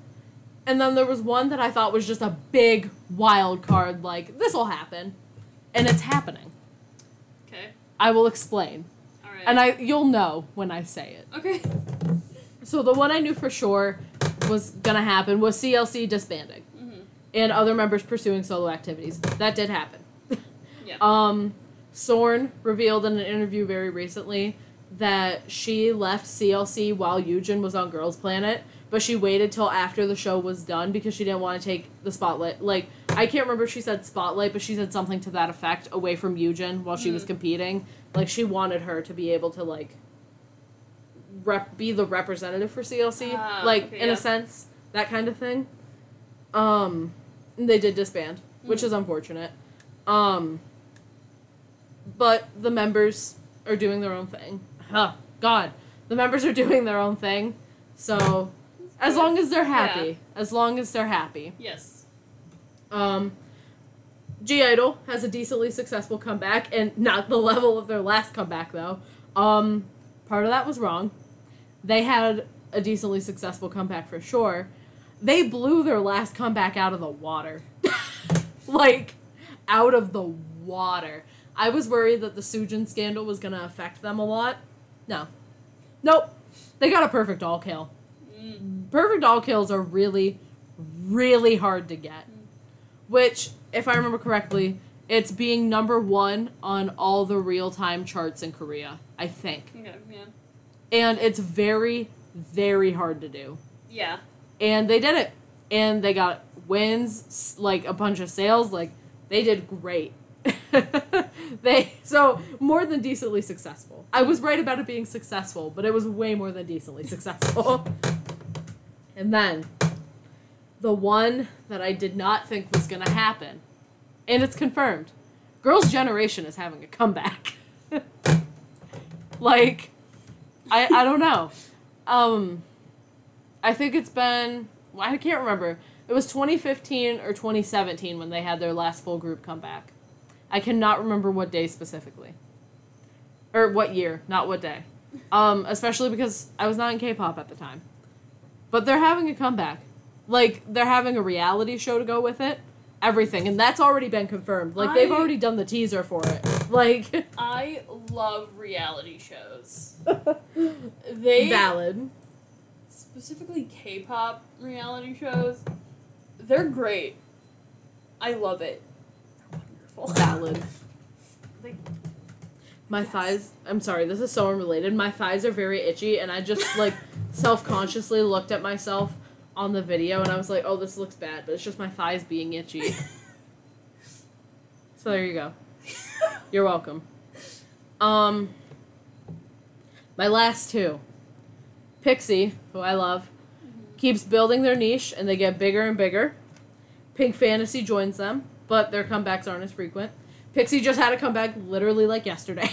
And then there was one that I thought was just a big wild card, like, this'll happen. And it's happening. Okay. I will explain. Right. And I you'll know when I say it. Okay. So the one I knew for sure was gonna happen was CLC disbanding Mhm. and other members pursuing solo activities. That did happen. *laughs* Yeah. Um, Sorn revealed in an interview very recently that she left CLC while Yujin was on Girls Planet, but she waited till after the show was done because she didn't want to take the spotlight. Like I can't remember if she said spotlight, but she said something to that effect away from Yujin while she was Mm. competing. Like she wanted her to be able to like rep be the representative for CLC, Ah, like okay, in yeah. a sense, that kind of thing. Um, they did disband, which Mm. is unfortunate. Um, but the members are doing their own thing. Huh, God, the members are doing their own thing. So, as long as they're happy, as long as they're happy. Yes. Um, (G)I-DLE has a decently successful comeback, and not the level of their last comeback though. Um, part of that was wrong. They had a decently successful comeback for sure. They blew their last comeback out of the water, *laughs* like out of the water. I was worried that the Sujin scandal was gonna affect them a lot. No, nope. They got a perfect all kill Mm. perfect all kills are really, really hard to get. Which, if I remember correctly, it's being number one on all the real time charts in Korea, I think. Okay. Yeah. And it's very, very hard to do. Yeah. And they did it. And they got wins, like a bunch of sales. Like, they did great. *laughs* they so more than decently successful. I was right about it being successful, but it was way more than decently successful. *laughs* and then the one that I did not think was gonna happen, and it's confirmed. Girls' Generation is having a comeback. *laughs* like, I I don't know. Um, I think it's been well, I can't remember. It was 2015 or 2017 when they had their last full group comeback. I cannot remember what day specifically. Or what year, not what day. Um, especially because I was not in K-pop at the time. But they're having a comeback. Like they're having a reality show to go with it. Everything, and that's already been confirmed. Like they've already done the teaser for it. *laughs* Like I love reality shows. *laughs* They valid. specifically K-pop reality shows. They're great. I love it. They're wonderful. Valid. *laughs* Like, My Yes. thighs. I'm sorry. This is so unrelated. My thighs are very itchy, and I just like self-consciously looked at myself on the video, and I was like, "Oh, this looks bad," but it's just my thighs being itchy. *laughs* so there you go. You're welcome. Um, my last two. PIXY, who I love, keeps building their niche, and they get bigger and bigger. Pink Fantasy joins them, but their comebacks aren't as frequent. PIXY just had a comeback literally like yesterday.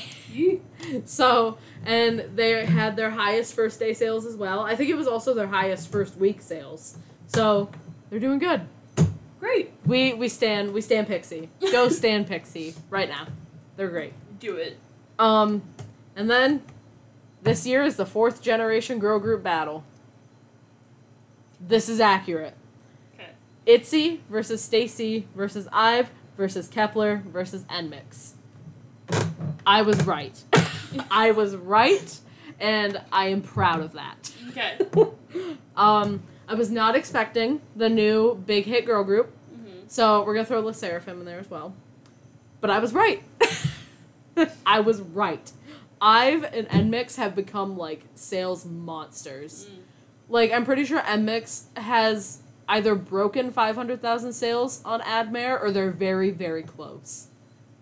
*laughs* So, and they had their highest first day sales as well. I think it was also their highest first week sales. So, they're doing good. great. We we stand we stand PIXY. Go *laughs* stand PIXY right now. They're great. Do it. Um and then this year is the fourth generation girl group battle. This is accurate. Okay. Itzy versus STAYC versus Ive versus Kep1er versus NMIXX. I was right. I was right, and I am proud of that. Okay. *laughs* Um, I was not expecting the new big hit girl group, hmm so we're gonna throw LE SSERAFIM in there as well. But I was right. *laughs* I was right. Ive and NMIXX have become like sales monsters. Mm. Like I'm pretty sure NMIXX has either broken 500,000 sales on AD MARE or they're very very close,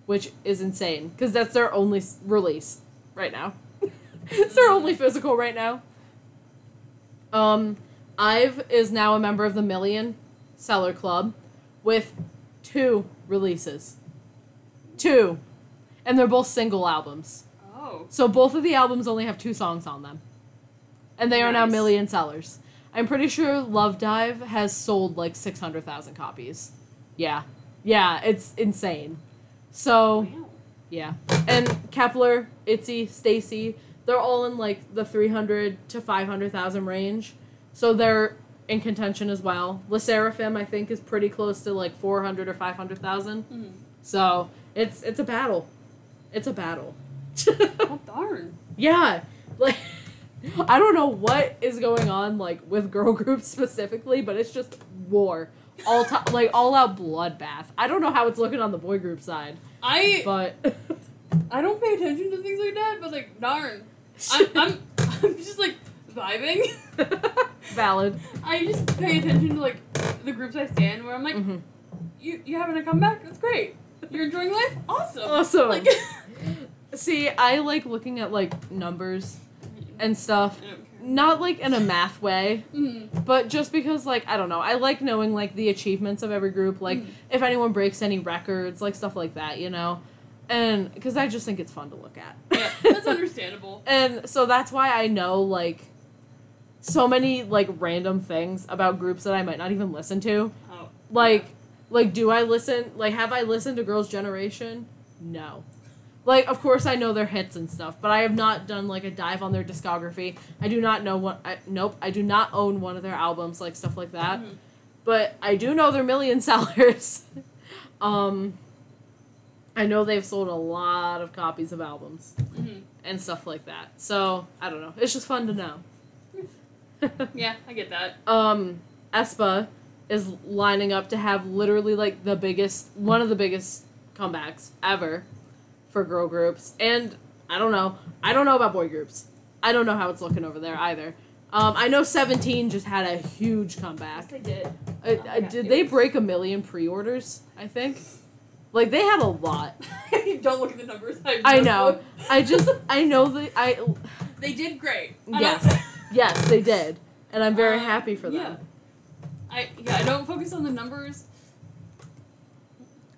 which is insane because that's their only s- release right now. *laughs* it's their only physical right now. Um, Ive is now a member of the Million Seller Club with two releases. Two. And they're both single albums. Oh. So both of the albums only have two songs on them. And they are now million sellers. I'm pretty sure Love Dive has sold like 600,000 copies. Yeah. Yeah, it's insane. So, Wow. Yeah. And Kep1er, Itzy, STAYC, they're all in like the 300 to 500,000 range. So they're in contention as well. LE SSERAFIM, I think, is pretty close to like 400 or 500,000. Mhm. So it's it's a battle. It's a battle. *laughs* Oh darn. yeah. Like *laughs* I don't know what is going on like with girl groups *laughs* specifically, but it's just war. All ti like all out bloodbath. I don't know how it's looking on the boy group side, I but *laughs* I don't pay attention to things like that, but like darn. I'm I'm *laughs* I'm just like vibing. *laughs* valid. I just pay attention to like the groups I stand where I'm like, Mhm. you you having a comeback? That's great. You're enjoying life? Awesome. Awesome. Like See, I like looking at like numbers and stuff. Don't like in a math way, Mhm. but just because like I don't know, I like knowing like the achievements of every group, like Mhm. if anyone breaks any records, like stuff like that, you know, and because I just think it's fun to look at. Yeah, that's *laughs* understandable. and so that's why I know like so many like random things about groups that I might not even listen to. Oh, Like, like, do I listen? Like, have I listened to Girls' Generation? No. Like, of course, I know their hits and stuff, but I have not done like a dive on their discography. I do not know what. I, nope, I do not own one of their albums, like stuff like that. Mhm. But I do know they're million *laughs* sellers. um, I know they've sold a lot of copies of albums Mhm. and stuff like that. So I don't know. It's just fun to know. *laughs* Yeah, I get that. um, aespa is lining up to have literally like the biggest, one of the biggest comebacks ever for girl groups. And I don't know. I don't know about boy groups. I don't know how it's looking over there either. Um, I know Seventeen just had a huge comeback. I did. Uh, did they break a million pre-orders? I think. Like they had a lot. *laughs* don't look at the numbers. I, I know. I just I know that I *laughs* They did great. Yes. *laughs* yes they did, and I'm very Um, happy for them. yeah. I yeah, I don't focus on the numbers.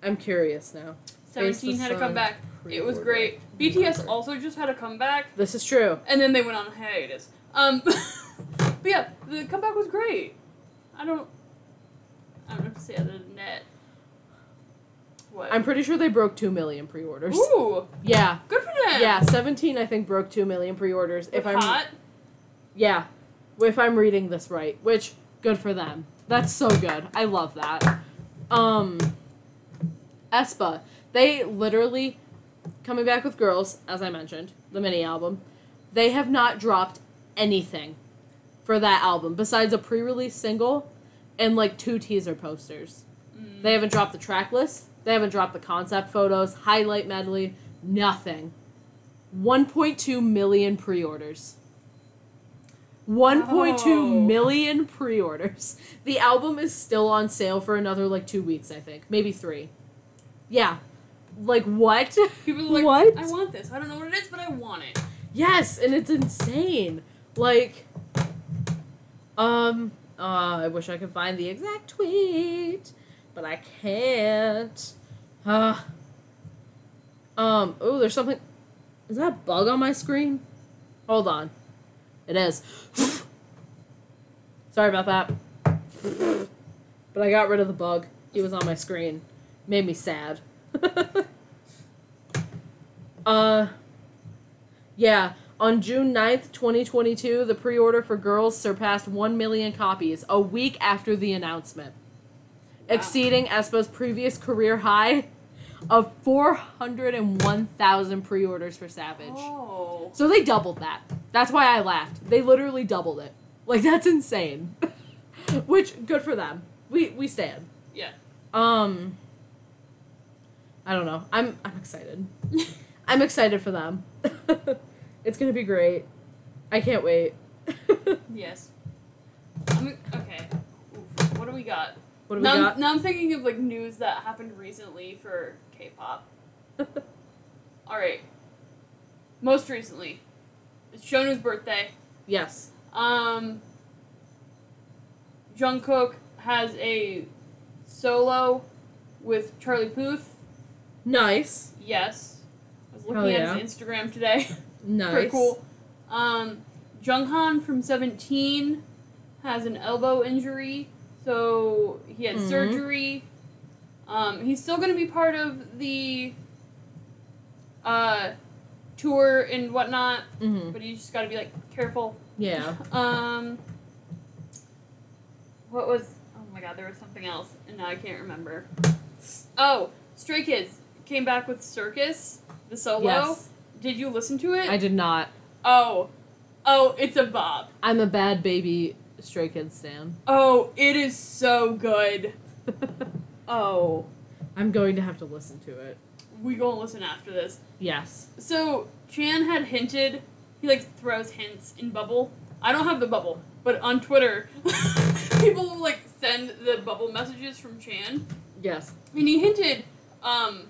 I'm curious now. Seventeen had a comeback. It was great. BTS also just had a comeback, This is true. and then they went on a hiatus. Um, *laughs* but yeah, the comeback was great. I don't. I don't have to say other than that. What? I'm pretty sure they broke two million pre-orders. Ooh, Yeah, good for them. yeah. Seventeen, I think, broke two million pre-orders. If I'm hot. yeah, if I'm reading this right, which good for them. That's so good. I love that. Um, aespa, they literally coming back with girls, as I mentioned, the mini album. They have not dropped anything for that album besides a pre-release single and like two teaser posters. Mm. They haven't dropped the track list. They haven't dropped the concept photos, highlight medley, nothing. 1.2 million pre-orders. 1.2 Oh. million pre-orders. The album is still on sale for another like 2 weeks, I think. Maybe 3. Yeah. Like what? *laughs* People are like, What? I want this. I don't know what it is, but I want it. Yes, and it's insane. Like, um, uh, I wish I could find the exact tweet, but I can't. Uh, um, oh, there's something. Is that a bug on my screen? Hold on. It is. *laughs* Sorry about that. *laughs* But I got rid of the bug. He was on my screen. Made me sad. *laughs* uh, yeah, on June 9th, 2022, the pre order for girls surpassed 1 million copies a week after the announcement, Wow. exceeding aespa's previous career high of 401,000 pre orders for Savage. Oh. So they doubled that. That's why I laughed. They literally doubled it. Like, that's insane. *laughs* Which, good for them. We, we stand. Yeah. Um, I don't know. I'm, I'm excited. *laughs* I'm excited for them. *laughs* it's gonna be great. I can't wait. *laughs* yes. I'm, okay. Oof. What do we got? what do we now, I'm- got? now I'm thinking of like news that happened recently for K-pop. All right. Most recently, it's Shonu's birthday. yes. Um, Jungkook has a solo with Charlie Puth. Nice. Yes, I was looking Hell at yeah. his Instagram today. *laughs* Nice. Pretty cool. Um, Jeonghan from Seventeen has an elbow injury, so he had Mhm. surgery. Um, he's still going to be part of the uh, tour and whatnot, Mm-hmm. but you just got to be like careful. Yeah. *laughs* Um, what was? Oh my God, there was something else, and now I can't remember. Oh, Stray Kids came back with Circus, the solo. Yes. Did you listen to it? I did not. Oh, oh, it's a bob. I'm a bad baby Stray Kids stan. Oh, it is so good. *laughs* Oh, I'm going to have to listen to it. we gonna listen after this. Yes. So Chan had hinted. He like throws hints in bubble. I don't have the bubble, but on Twitter, *laughs* people will like send the bubble messages from Chan, Yes. and he hinted, um,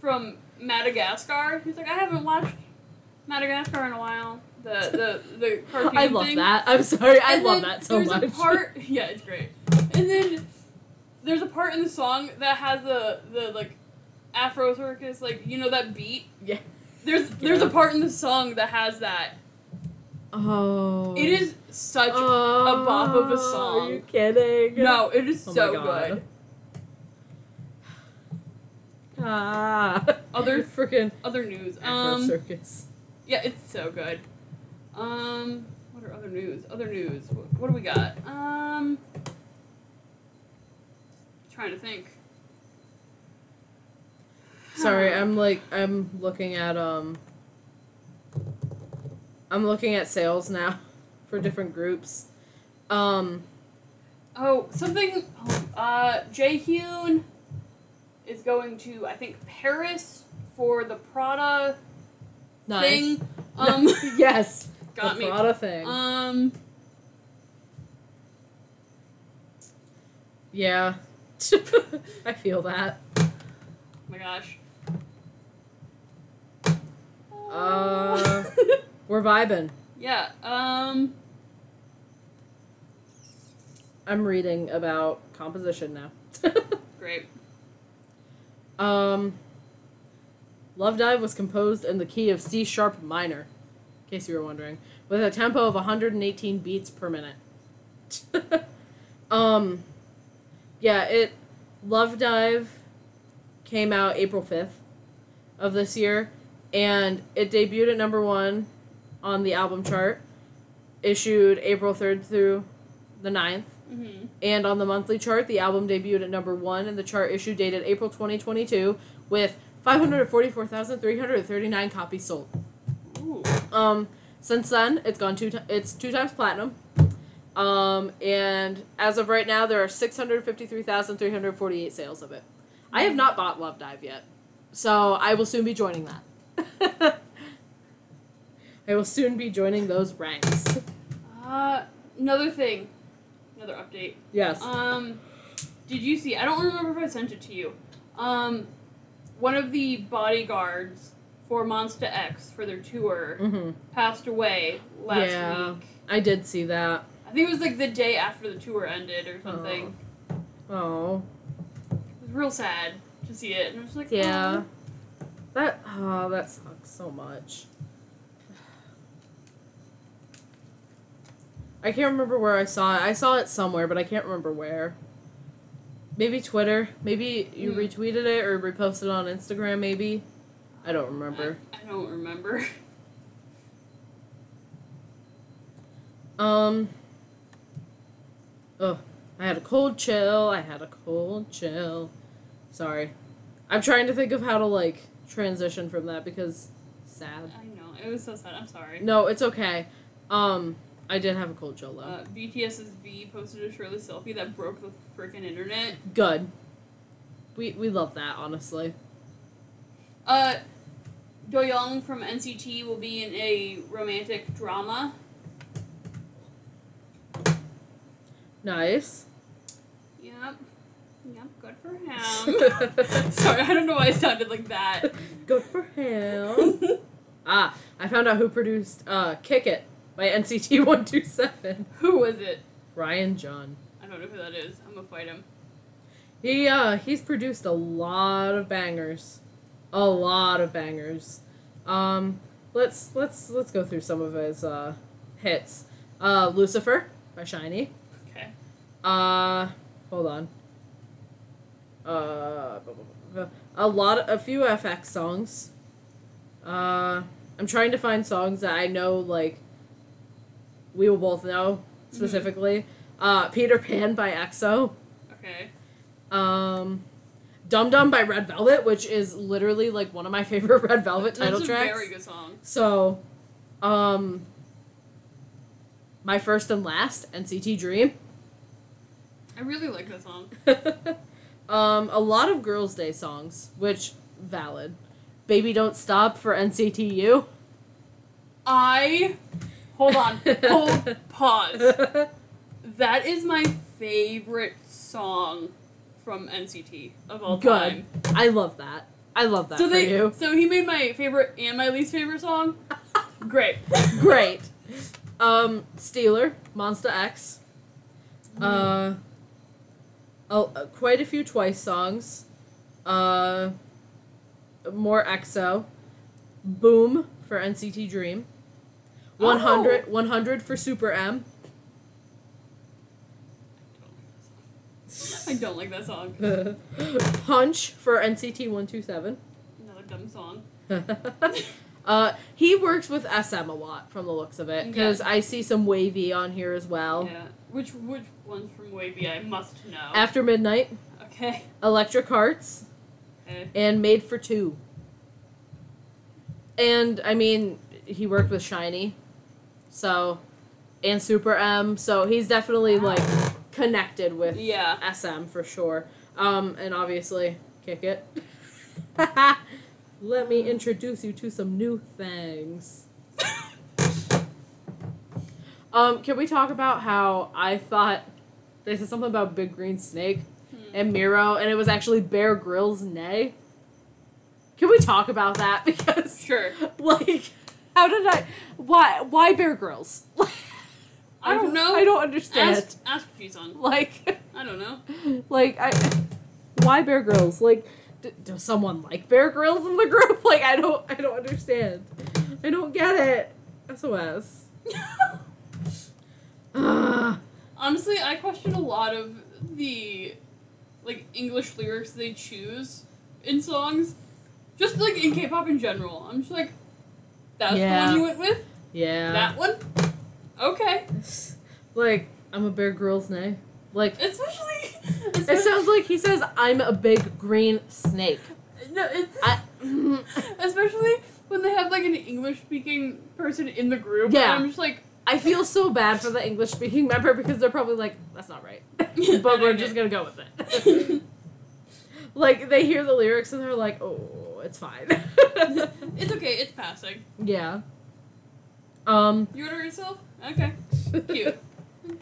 from Madagascar. He's like, I haven't watched Madagascar in a while. The the the cartoon *laughs* I love thing. that. I'm sorry. I And love that so there's much. a part. *laughs* Yeah, it's great. And then there's a part in the song that has the the like Afro circus, like you know that beat. Yeah. There's there's a part in the song that has that. oh. It is such oh, bop of a oh, song. Are you kidding? no, it is Oh so good. Ah. Other- *laughs* freaking Other news. Um, circus. yeah, it's so good. Um, what are other news? Other news. What, what do we got? Um, trying to think. Sorry, *sighs* I'm like I'm looking at um I'm looking at sales now *laughs* for different groups. Um Oh, something. Oh, uh, Jaehyun is going to, I think, Paris for the Prada nice. thing. *laughs* Um, yes. *laughs* got the me. Prada thing. Um, yeah. *laughs* I feel that. oh my gosh. Uh, We're vibing. yeah. Um. I'm reading about composition now. Great. Um Love Dive was composed in the key of C sharp minor, in case you were wondering, with a tempo of 118 beats per minute. *laughs* um yeah, it Love Dive came out April 5th of this year and it debuted at number 1 on the album chart, issued April 3rd through the 9th. Mm-hmm. And on the monthly chart, the album debuted at number one, and the chart issue dated April 2022 with 544,339 copies sold. Ooh. Um, since then, it's gone two. T- it's two times platinum. Um, and as of right now, there are 653,348 sales of it. I have not bought Love Dive yet, so I will soon be joining that. *laughs* I will soon be joining those ranks. Uh, another thing. Another update. Yes. Um, did you see? I don't remember if I sent it to you. Um, one of the bodyguards for Monsta X for their tour mm-hmm. passed away last Yeah. week. I did see that. I think it was like the day after the tour ended or something. Oh. It was real sad to see it, and I was like, Yeah. That oh, that sucks so much. I can't remember where I saw it. I saw it somewhere, but I can't remember where. Maybe Twitter. Maybe you Hmm. retweeted it or reposted it on Instagram. Maybe. I don't remember. I, I don't remember. *laughs* Um. Oh, I had a cold chill. I had a cold chill. Sorry, I'm trying to think of how to like transition from that because sad. I know it was so sad. I'm sorry. No, it's okay. Um, I did have a cold though. Uh, BTS's V posted a shirtless selfie that broke the freaking internet. Good. We we love that honestly. Uh, Doyoung from NCT will be in a romantic drama. Nice. Yep. Yep, good for him. *laughs* Sorry, I don't know why I sounded like that. Good for him. *laughs* ah, I found out who produced uh "Kick It" by NCT One Two Seven. *laughs* Who was it? Ryan Jhun. I don't know who that is. I'm gonna fight him. He uh he's produced a lot of bangers. A lot of bangers. Um let's let's let's go through some of his uh hits. Uh Lucifer by SHINee. Okay. Uh hold on. Uh a lot of, a few f(x) songs. Uh I'm trying to find songs that I know like we will both know specifically. Uh Peter Pan by EXO. Okay. Um, Dum Dum by Red Velvet, which is literally like one of my *laughs* favorite Red Velvet title That's tracks. very good song. So, um, my first and last NCT Dream. I really like that song. *laughs* um, a lot of Girls' Day songs, which valid. Baby Don't Stop for NCT U. I hold on. Hold *laughs* pause. That is my favorite song from NCT of all time. Good. time. I love that. I love that so for they you. so he made my favorite and my least favorite song. *laughs* Great. Great. Um, Stealer, Monsta X. Uh, oh, uh, quite a few Twice songs. Uh, more EXO. Boom for NCT Dream. 100, 100 for Super M. I don't like that song. *laughs* Punch for NCT 127. Another dumb song. *laughs* uh, he works with SM a lot from the looks of it because I see some WayV on here as well. Yeah. Which which one's from WayV? I must know. After Midnight, okay. Electric Hearts, Okay. and Made for Two. And I mean, he worked with SHINee, so, and Super M, so he's definitely like connected with Yeah. SM for sure. Um, and obviously, kick it. *laughs* Let me introduce you to some new things. *laughs* Um, can we talk about how I thought they said something about Big Green Snake and Miro, and it was actually Bear Grylls' nay? Can we talk about that? *laughs* Because Sure. like, how did I? Why? Why Bear Grylls? *laughs* I don't know. I don't understand. Ask ask G-Son. Like, *laughs* I don't know. *laughs* like I. Why Bear Grylls? Like, d- does someone like Bear Grylls in the group? Like, I don't. I don't understand. I don't get it. SOS. Honestly, I question a lot of the like English lyrics they choose in songs. Just like in K-pop in general. I'm just like that's Yeah. the one you went with? yeah. That one? Okay. Like, I'm a Bear Grylls nay. Like, Especially, it sounds like he says, I'm a big green snake. no, it's, I, *laughs* especially when they have like an English speaking person in the group. Yeah. and I'm just like I feel so bad for the English speaking member because they're probably like, that's not right. *laughs* but we're just gonna go with it. *laughs* like, they hear the lyrics and they're like, oh, it's fine. *laughs* it's okay, it's passing. yeah. Um, You order yourself? Okay. Cute.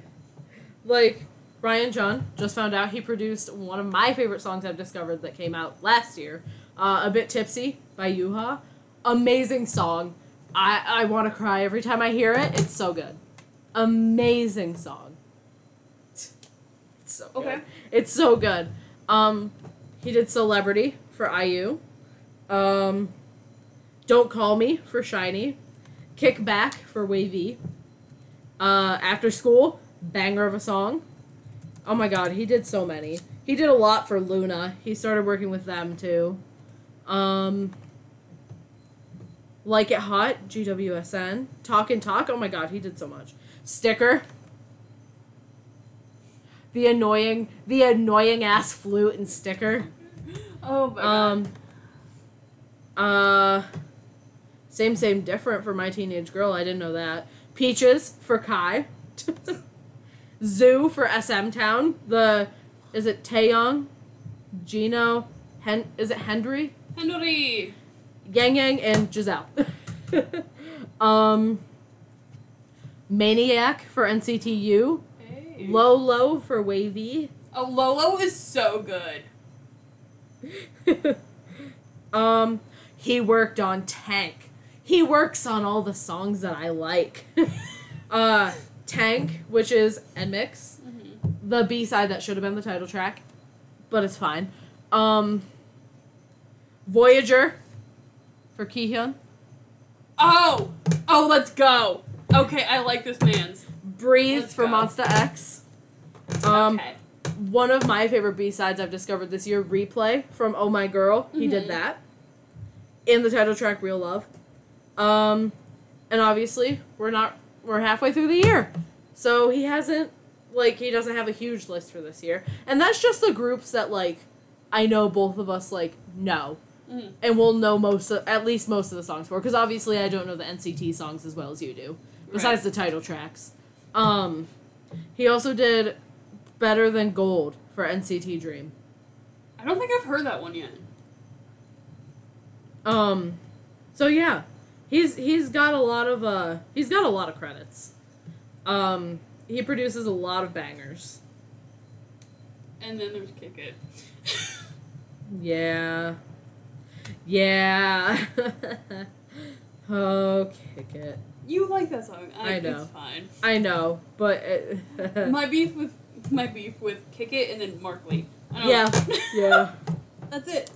*laughs* like, Ryan Jhun just found out he produced one of my favorite songs I've discovered that came out last year, uh, A Bit Tipsy by Yuha. Amazing song. I, I want to cry every time I hear it. It's so good. Amazing song. It's so good. Okay. It's so good. Um, he did Celebrity for IU. Um, Don't Call Me for SHINee. Kick Back for WayV. Uh, After School, banger of a song. Oh my god, he did so many. He did a lot for LOONA. He started working with them too. Um, like It Hot, GWSN. Talk and Talk, oh my god, he did so much. Sticker. The annoying, the annoying ass flute and sticker. *laughs* Oh my god. Um. Uh. Same, same, different for my teenage girl. I didn't know that. Peaches for Kai. *laughs* Zoo for SM Town. The is it Taeyong, Jeno, Hen is it Hendery, Henry. Yang Yang, and Giselle. *laughs* um. Maniac for NCT U. Hey. Lolo for WayV. Oh, Lolo is so good. *laughs* um, he worked on Tank. He works on all the songs that I like. *laughs* uh, Tank, which is NMIXX, Mm-hmm. the B side that should have been the title track, but it's fine. Um, Voyager for Kihyun. Oh! Oh, let's go! Okay, I like this man's. Breathe Let's for go. Monsta X. Um, okay. one of my favorite B sides I've discovered this year, Replay from Oh My Girl. He Mhm. did that. In the title track, Real Love. Um, and obviously, we're not, we're halfway through the year. So he hasn't, like, he doesn't have a huge list for this year. And that's just the groups that, like, I know both of us, like, know. Mhm. And we'll know most of, at least most of the songs for. Because obviously, I don't know the NCT songs as well as you do. Besides the title tracks. Um, he also did Better Than Gold for NCT Dream. I don't think I've heard that one yet. Um, so yeah, he's he's got a lot of uh he's got a lot of credits. Um, he produces a lot of bangers. And then there's Kick It. Yeah, yeah. *laughs* Oh, kick it. You like that song. I, I know. It's fine. I know, but it, *laughs* my beef with my beef with Kick It and then Mark Lee. Yeah, yeah. *laughs* That's it.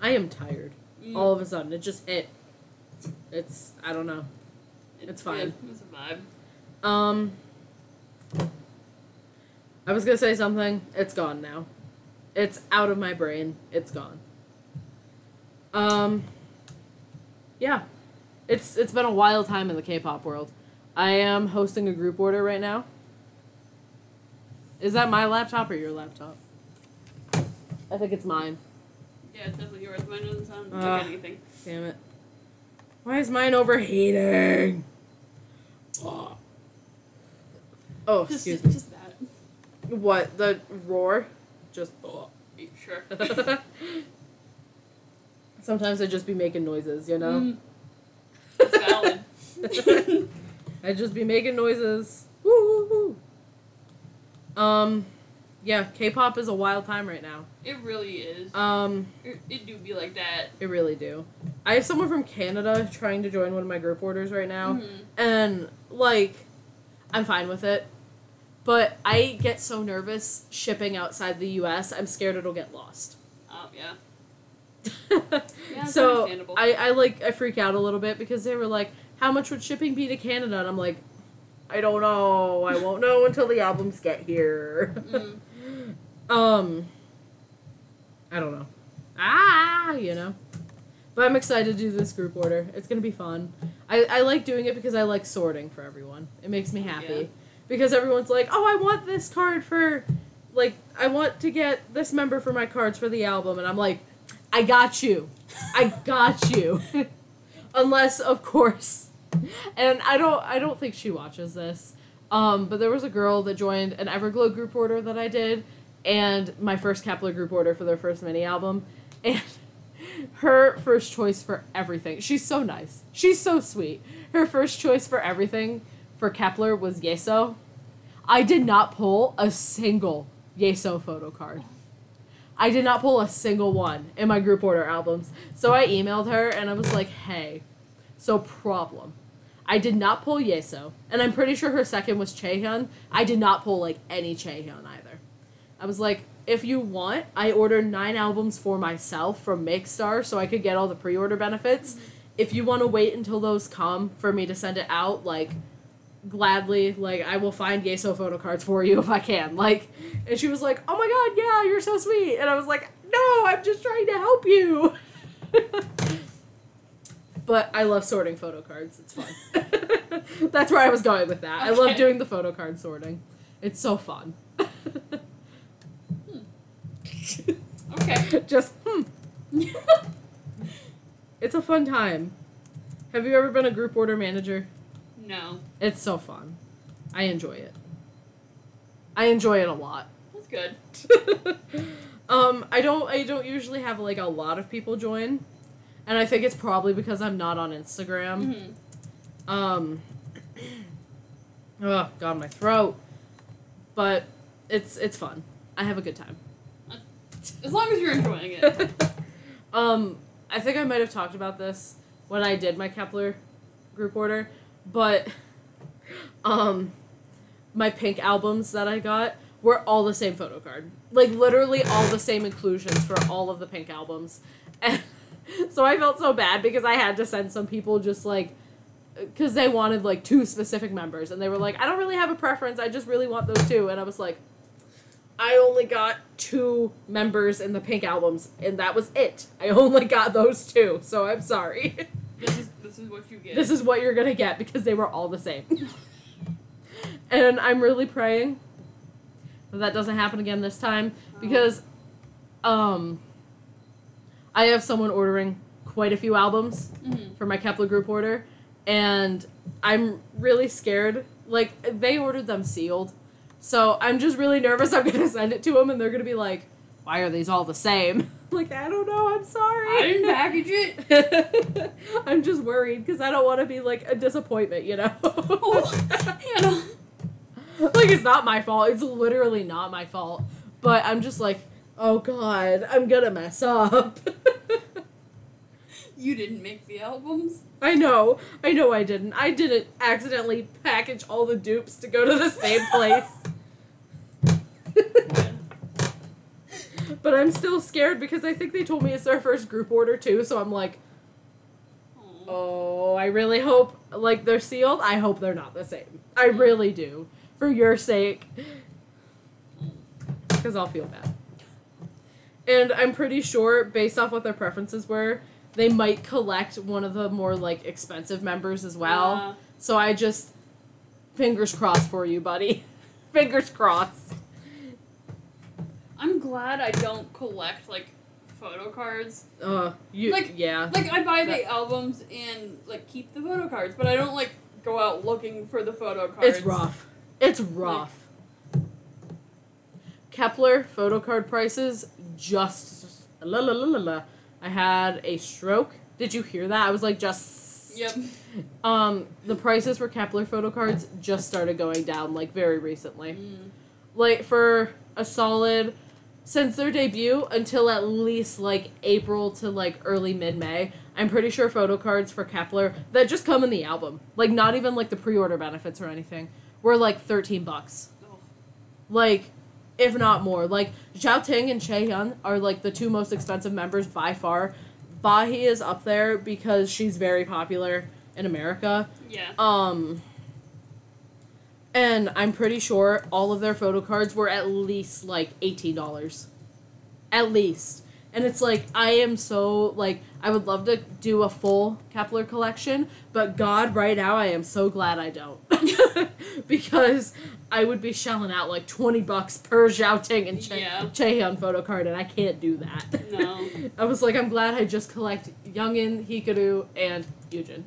I am tired. Mm, All of a sudden, it just hit. It's I don't know. it's fine. good. It's a vibe. Um, I was gonna say something. It's gone now. It's out of my brain. It's gone. Um, yeah, it's it's been a wild time in the K-pop world. I am hosting a group order right now. Is that my laptop or your laptop? I think it's mine. Yeah, it's definitely yours. Mine doesn't sound like anything. Damn it. Why is mine overheating? Oh, oh Just, excuse me. just that. What the roar? Just. Oh. Sure. *laughs* Sometimes I just be making noises, you know. Mm, *laughs* valid. *laughs* I just be making noises. Woo woo woo. Um, yeah, K-pop is a wild time right now. it really is. Um, It, it do be like that. it really do. I have someone from Canada trying to join one of my group orders right now, Mhm. and like, I'm fine with it. But I get so nervous shipping outside the U.S. I'm scared it'll get lost. Oh yeah. *laughs* Yeah, so. I, I like I freak out a little bit because they were like, "How much would shipping be to Canada?" And I'm like, "I don't know. I won't know until the albums get here." Mm. *laughs* um, I don't know. Ah, you know. But I'm excited to do this group order. It's gonna be fun. I, I like doing it because I like sorting for everyone. It makes me happy. Yeah. Because everyone's like, oh, I want this card for, like, I want to get this member for my cards for the album. And I'm like, I got you. I got you. *laughs* Unless, of course. And I don't I don't think she watches this. Um, but there was a girl that joined an Everglow group order that I did, and my first Kep1er group order for their first mini album, and *laughs* her first choice for everything. She's so nice. She's so sweet. Her first choice for everything for Kep1er was Yeseo. I did not pull a single Yeseo photo card. I did not pull a single one in my group order albums. So I emailed her and I was like, hey, so problem. I did not pull Yeseo, and I'm pretty sure her second was Chaehyun. I did not pull like any Chaehyun either. I was like, if you want, I ordered nine albums for myself from Makestar so I could get all the pre-order benefits. If you want to wait until those come for me to send it out, like gladly, like I will find Yeseo photo cards for you *laughs* if I can. Like, and she was like, "Oh my god, yeah, you're so sweet," and I was like, "No, I'm just trying to help you." *laughs* but I love sorting photo cards. It's fun. *laughs* That's where I was going with that. I love doing the photo card sorting. It's so fun. Okay. *laughs* Just hmm. *laughs* It's a fun time. Have you ever been a group order manager? no. It's so fun. I enjoy it. I enjoy it a lot. That's good. *laughs* um, I don't I don't usually have like a lot of people join. And I think it's probably because I'm not on Instagram. Mhm. Um *coughs* Oh god, my throat. But it's it's fun. I have a good time. As long as you're enjoying it. *laughs* um, I think I might have talked about this when I did my Kep1er group order, but um, my pink albums that I got were all the same photo card. Like literally all the same inclusions for all of the pink albums. And *laughs* so I felt so bad because I had to send some people just like because they wanted like two specific members and they were like, I don't really have a preference, I just really want those two. And I was like, I only got two members in the pink albums, and that was it. I only got those two, so I'm sorry. this is this is what you get. this is what you're gonna get because they were all the same. and I'm really praying that that doesn't happen again this time because, um, I have someone ordering quite a few albums Mhm. for my Kep1er group order, and I'm really scared. Like they ordered them sealed, so I'm just really nervous. I'm gonna send it to them, and they're gonna be like, "Why are these all the same?" *laughs* like I don't know. I'm sorry. I didn't package it. *laughs* I'm just worried because I don't want to be like a disappointment, you know. Oh, you *laughs* know. like it's not my fault. It's literally not my fault. But I'm just like, oh god, I'm gonna mess up. You didn't make the albums. I know. I know I didn't. I didn't accidentally package all the dupes to go to the same place. *laughs* but I'm still scared because I think they told me it's their first group order too, so I'm like, oh, I really hope like they're sealed. I hope they're not the same. I really do. For your sake. Cuz I'll feel bad. And I'm pretty sure based off what their preferences were, they might collect one of the more like expensive members as well. Uh, So I just fingers crossed for you, buddy. *laughs* fingers crossed. I'm glad I don't collect like photo cards. Uh, you Like- yeah. Like I buy the albums and like keep the photo cards, but I don't like go out looking for the photo cards. It's rough. It's rough. Kep1er photo card prices just la la la la la. I had a stroke. Did you hear that? I was like just Yep. Um, the prices for Kep1er photo cards just started going down like very recently. Mm. Like for a solid since their debut until at least like April to like early mid May, I'm pretty sure photo cards for Kep1er that just come in the album, like not even like the pre-order benefits or anything, were like 13 bucks. Like if not more. Like Xiaoting and Chaehyun are like the two most expensive members by far. Bahi is up there because she's very popular in America. Yeah. Um and I'm pretty sure all of their photo cards were at least like $18. At least. And it's like I am so like I would love to do a full Kep1er collection, but God, right now I am so glad I don't. *laughs* because I would be shelling out like 20 bucks per Xiaoting and che- Yeah. Chaehyun photo card and I can't do that. No. *laughs* I was like I'm glad I just collect Youngeun, Hikaru, and Yujin.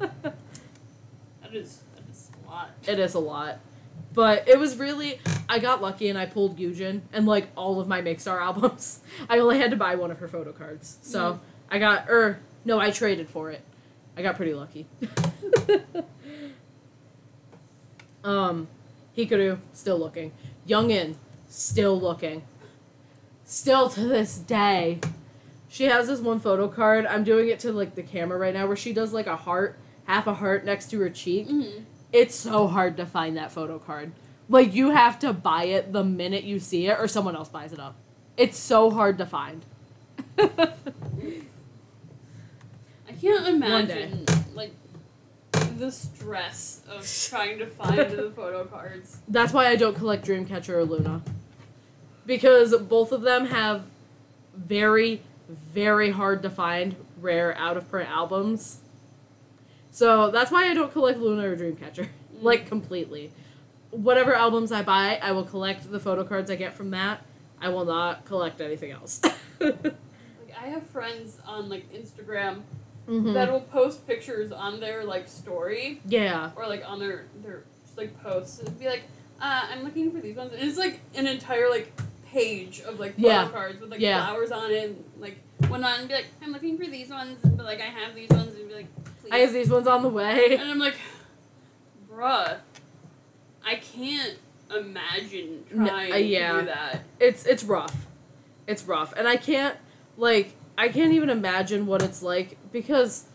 *laughs* That is that is a lot. It is a lot. But it was really I got lucky and I pulled Yujin and like all of my Makestar *laughs* albums. I only had to buy one of her photo cards. So Mm. I got er no, I traded for it. I got pretty lucky. *laughs* um Hikaru, still looking. Youngeun, still looking. Still to this day. She has this one photo card. I'm doing it to like the camera right now where she does like a heart, half a heart next to her cheek Mm-hmm. It's so hard to find that photo card. Like you have to buy it the minute you see it or someone else buys it up. It's so hard to find. I can't imagine like the stress of trying to find the *laughs* photo cards. That's why I don't collect Dreamcatcher or LOONA. Because both of them have very, very hard to find rare out of print albums. So that's why I don't collect LOONA or Dreamcatcher. *laughs* Like completely. Whatever albums I buy, I will collect the photo cards I get from that. I will not collect anything else. *laughs* Like I have friends on like Instagram Mhm. that will post pictures on their like story Yeah. or like on their their just, like posts and be like, uh, I'm looking for these ones. And it's like an entire like page of like Yeah. cards with like Yeah. flowers on it. And, like one on and be like, I'm looking for these ones, but like I have these ones and be like, please. I have these ones on the way. and I'm like, bruh, I can't imagine trying uh, yeah. to do that. It's it's rough. It's rough. And I can't like I can't even imagine what it's like because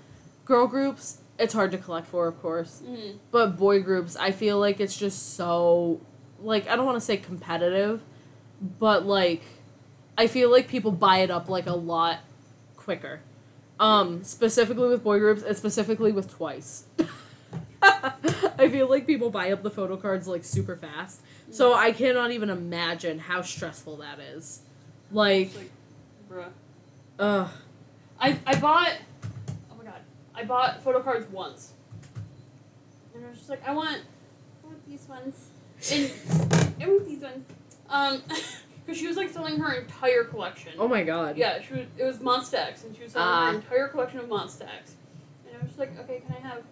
girl groups it's hard to collect for, of course. Mm. But boy groups, I feel like it's just so like I don't want to say competitive, but like I feel like people buy it up like a lot quicker. Um, specifically with boy groups and specifically with twice. *laughs* I feel like people buy up the photo cards like super fast. So I cannot even imagine how stressful that is. Like, like, bruh. ugh. I, I bought oh my god I bought photo cards once and I was just like I want I want these ones and I want these ones um *laughs* because she was like selling her entire collection Oh my god. yeah she was, it was Monsta X and she was selling Ah. her entire collection of Monsta X and I was just like okay can I have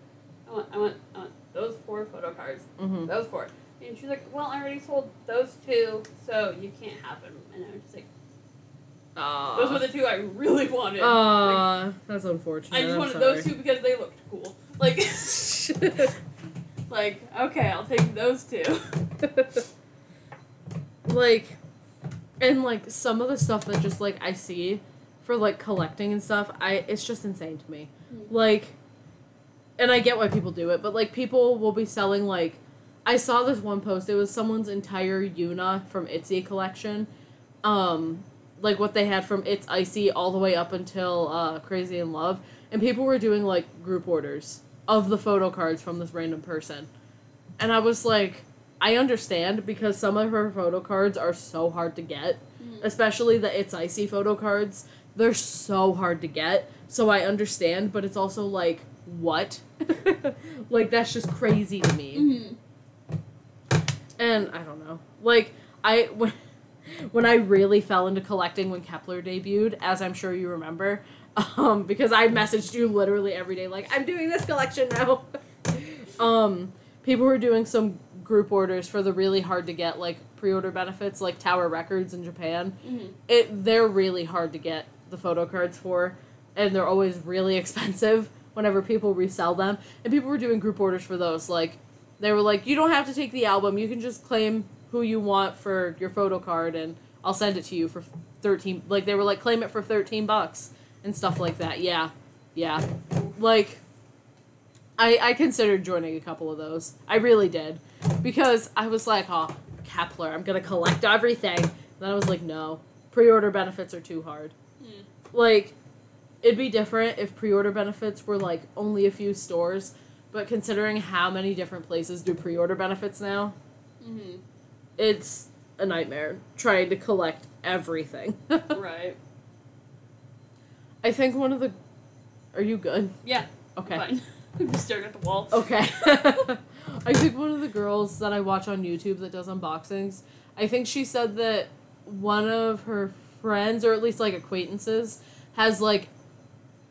I want I want I want those four photo cards Mm-hmm. those four and she's like well I already sold those two so you can't have them and I was just like those were the two I really wanted Like, that's unfortunate. I just I'm wanted sorry. those two because they looked cool. Like, *laughs* *laughs* like okay, I'll take those two. Like and like some of the stuff that just like I see for like collecting and stuff, I it's just insane to me. Mm. Like and I get why people do it, but like people will be selling like I saw this one post, it was someone's entire Yuna from ITZY collection. Um like what they had from IT'z ICY all the way up until uh Crazy in Love. And people were doing like group orders of the photo cards from this random person. And I was like, I understand because some of her photo cards are so hard to get, Mhm. especially the IT'z ICY photo cards. They're so hard to get. So I understand, but it's also like, what? *laughs* like, that's just crazy to me. Mhm. And I don't know. Like, I. *laughs* When, when I really fell into collecting when Kep1er debuted, as I'm sure you remember, *laughs* um, because I messaged you literally every day, like, I'm doing this collection now. um, people were doing some group orders for the really hard to get, like, pre order benefits, like Tower Records in Japan. Mhm. It They're really hard to get the photo cards for, and they're always really *laughs* expensive whenever people resell them. And people were doing group orders for those. Like, they were like, you don't have to take the album, you can just claim who you want for your photo card, and I'll send it to you for 13 like they were like claim it for 13 bucks and stuff like that yeah yeah like i i considered joining a couple of those i really did because i was like oh kepler i'm gonna collect everything and then i was like no pre-order benefits are too hard Mm. like it'd be different if pre-order benefits were like only a few stores but considering how many different places do pre-order benefits now Mhm. it's a nightmare trying to collect everything *laughs* Right. I think one of the. Are you good? Yeah. Okay. Fine. *laughs* I'm staring at the wall. Okay. *laughs* I think one of the girls that I watch on YouTube that does unboxings, I think she said that one of her friends, or at least like acquaintances, has like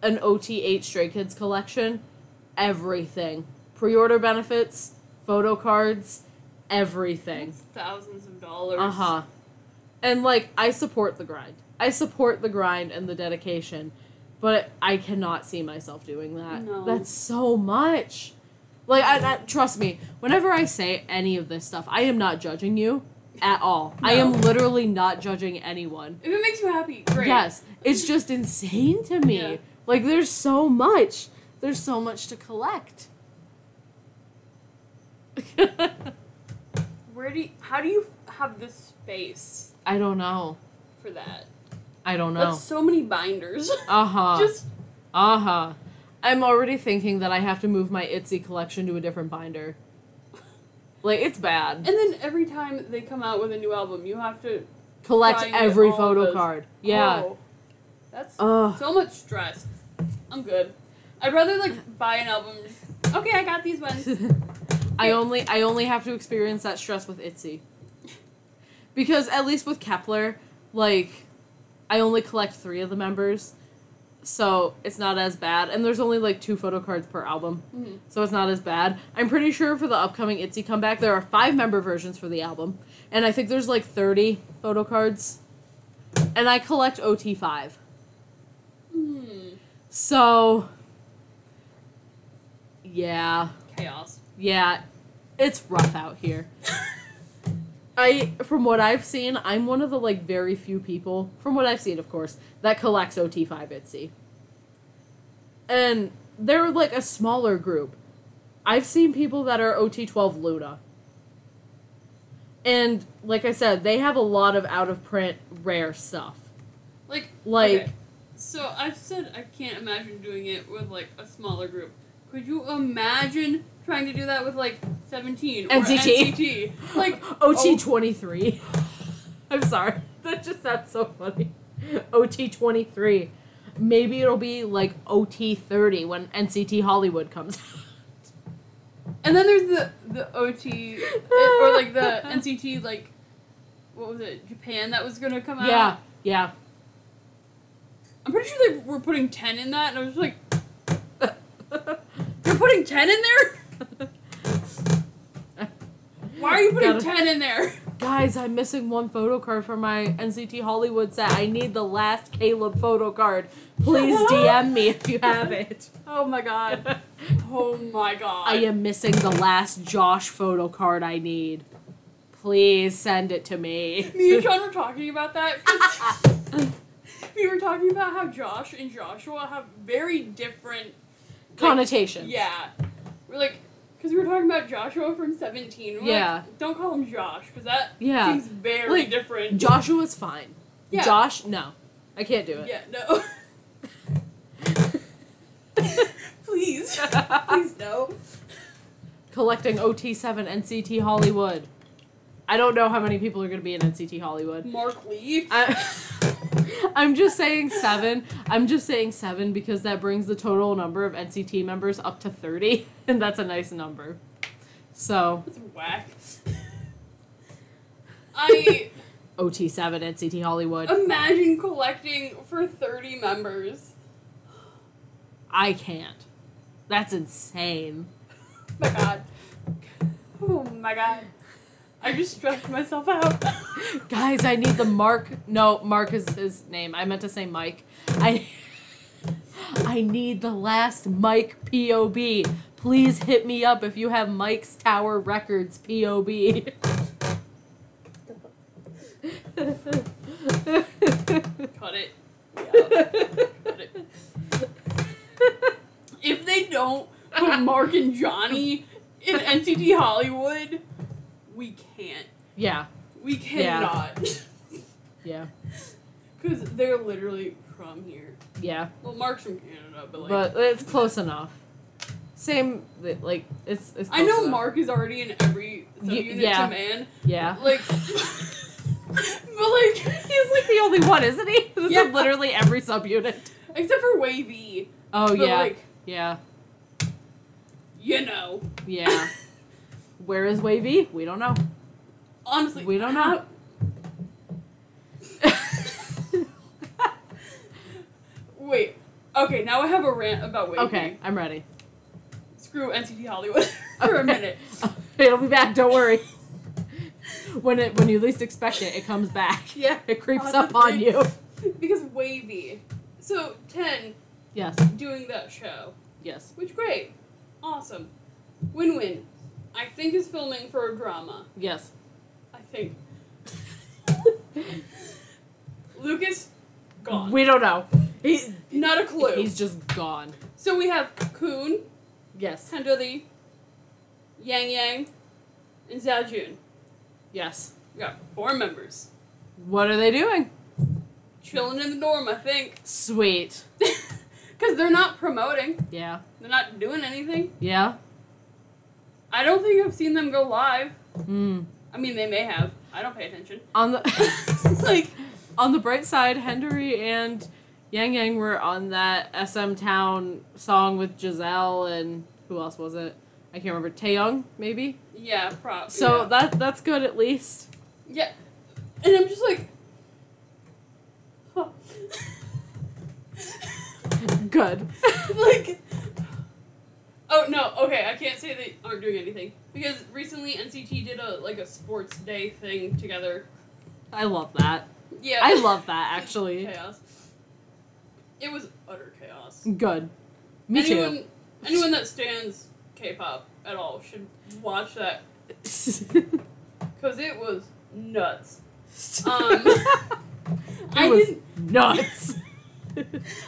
an OT8 Stray Kids collection. Everything. Pre order benefits, photo cards, everything. It's thousands of dollars. Uh huh. And like, I support the grind. I support the grind and the dedication, but I cannot see myself doing that. No. That's so much. Like, I, I trust me. Whenever I say any of this stuff, I am not judging you at all. I am literally not judging anyone. If it makes you happy, great. Yes, it's just insane to me. Yeah. Like, there's so much. There's so much to collect. *laughs* Where do you, how do you have the space I don't know. for that? I don't know. That's so many binders. Uh huh. *laughs* Just Uh huh. I'm already thinking that I have to move my ITZY collection to a different binder. *laughs* Like it's bad. and then every time they come out with a new album, you have to Collect every photo card. Yeah. Oh, that's Ugh. so much stress. I'm good. I'd rather like buy an album. Just, okay, I got these ones. *laughs* I only I only have to experience that stress with Itzy. Because at least with Kep1er, like I only collect three of the members. So it's not as bad. And there's only like two photo cards per album. Mhm. So it's not as bad. I'm pretty sure for the upcoming ITZY comeback, there are five member versions for the album. And I think there's like 30 photo cards. And I collect OT5. Hmm. So. Yeah. Chaos. Yeah. It's rough out here. *laughs* I, from what I've seen, I'm one of the like very few people, from what I've seen, of course, that collects OT5 ITZY. And they're like a smaller group. I've seen people that are OT12 LOONA. And like I said, they have a lot of out of print rare stuff. Like Like okay, So I've said I can't imagine doing it with like a smaller group. Could you imagine trying to do that with like 17 or NCT? NCT? Like *laughs* OT23. *laughs* I'm sorry. That just sounds so funny. *laughs* OT23. Maybe it'll be like OT30 when NCT Hollywood comes out. And then there's the the OT it- eh, or like the NCT like what was it Japan that was gonna come out. Yeah, yeah. I'm pretty sure they were putting ten in that, and I was like, you're putting ten in there. Why are you putting Gotta- ten in there? Guys, I'm missing one photo card for my NCT Hollywood set. I need the last Caleb photo card. Please *laughs* DM me if you have it. Oh my god. Oh my god. I am missing the last Josh photo card I need. Please send it to me. Me and Sean were talking about that. 'cause *laughs* we were talking about how Josh and Joshua have very different like, Connotations. Yeah, we're like, because we were talking about Joshua from Seventeen. We're Yeah. like, don't call him Josh because that Yeah. seems very Like, different. Joshua's fine. Yeah. Josh, no. I can't do it. Yeah, no. *laughs* Please, *laughs* please no. Collecting OT7 NCT Hollywood. I don't know how many people are going to be in NCT Hollywood. Mark Lee. I, *laughs* I'm just saying seven. I'm just saying seven because that brings the total number of NCT members up to 30, *laughs* and that's a nice number. So, That's whack. *laughs* I OT7 NCT Hollywood. imagine collecting for thirty members. I can't. That's insane. my god. Oh my god. I just stretched myself out. *laughs* Guys, I need the Mark. No, Mark is his name. I meant to say Mike. I. *laughs* I need the last Mike POB. Please hit me up if you have Mike's Tower Records POB. *laughs* Cut it. Yeah. Cut it. If they don't put Mark and Johnny in NCT Hollywood, we can't. yeah, We cannot. *laughs* yeah, Because they're literally from here. yeah. Well, Mark's from Canada, but like. But it's close enough. Same, like it's. it's I know enough. Mark is already in every subunit yeah. to man. Yeah. Like. *laughs* *laughs* but like. He's like the only one, isn't he? This Yeah. literally every subunit. Except for WayV. Oh but yeah, like, yeah, you know. yeah. Where is WayV? We don't know. Honestly. We don't know. *laughs* Wait. Okay, now I have a rant about WayV. okay, I'm ready. Screw NCT Hollywood *laughs* for a minute. *laughs* It'll be back. Don't worry. When it when you least expect it, it comes back. Yeah. It creeps up on you. Because WayV. So, 10 Yes. doing that show. Yes. Which, great. Awesome. WinWin. I think is filming for a drama. Yes. I think. *laughs* Lucas, gone. We don't know. He, Not a clue. he's just gone. so we have Kun, Yes. Hendery, Yang Yang, and Xiaojun. Yes. We got four members. What are they doing? Chilling in the dorm, I think. Sweet. *laughs* Because they're not promoting. Yeah. They're not doing anything. Yeah. I don't think I've seen them go live. Hmm. I mean, they may have. I don't pay attention. *laughs* On the *laughs* like, on the bright side, Hendery and Yang Yang were on that SM Town song with Giselle and who else was it? I can't remember. Taeyong, maybe. yeah, prop. So yeah. that that's good at least. Yeah. And I'm just like. Huh. *laughs* Good. like. Oh no, okay, I can't say they aren't doing anything. Because recently NCT did a like a sports day thing together. I love that. Yeah. I love that *laughs* actually. chaos. It was utter chaos. Good. Me anyone anyone that stands K pop at all should watch that *laughs* because it was nuts. *laughs* Um, it I was didn't nuts.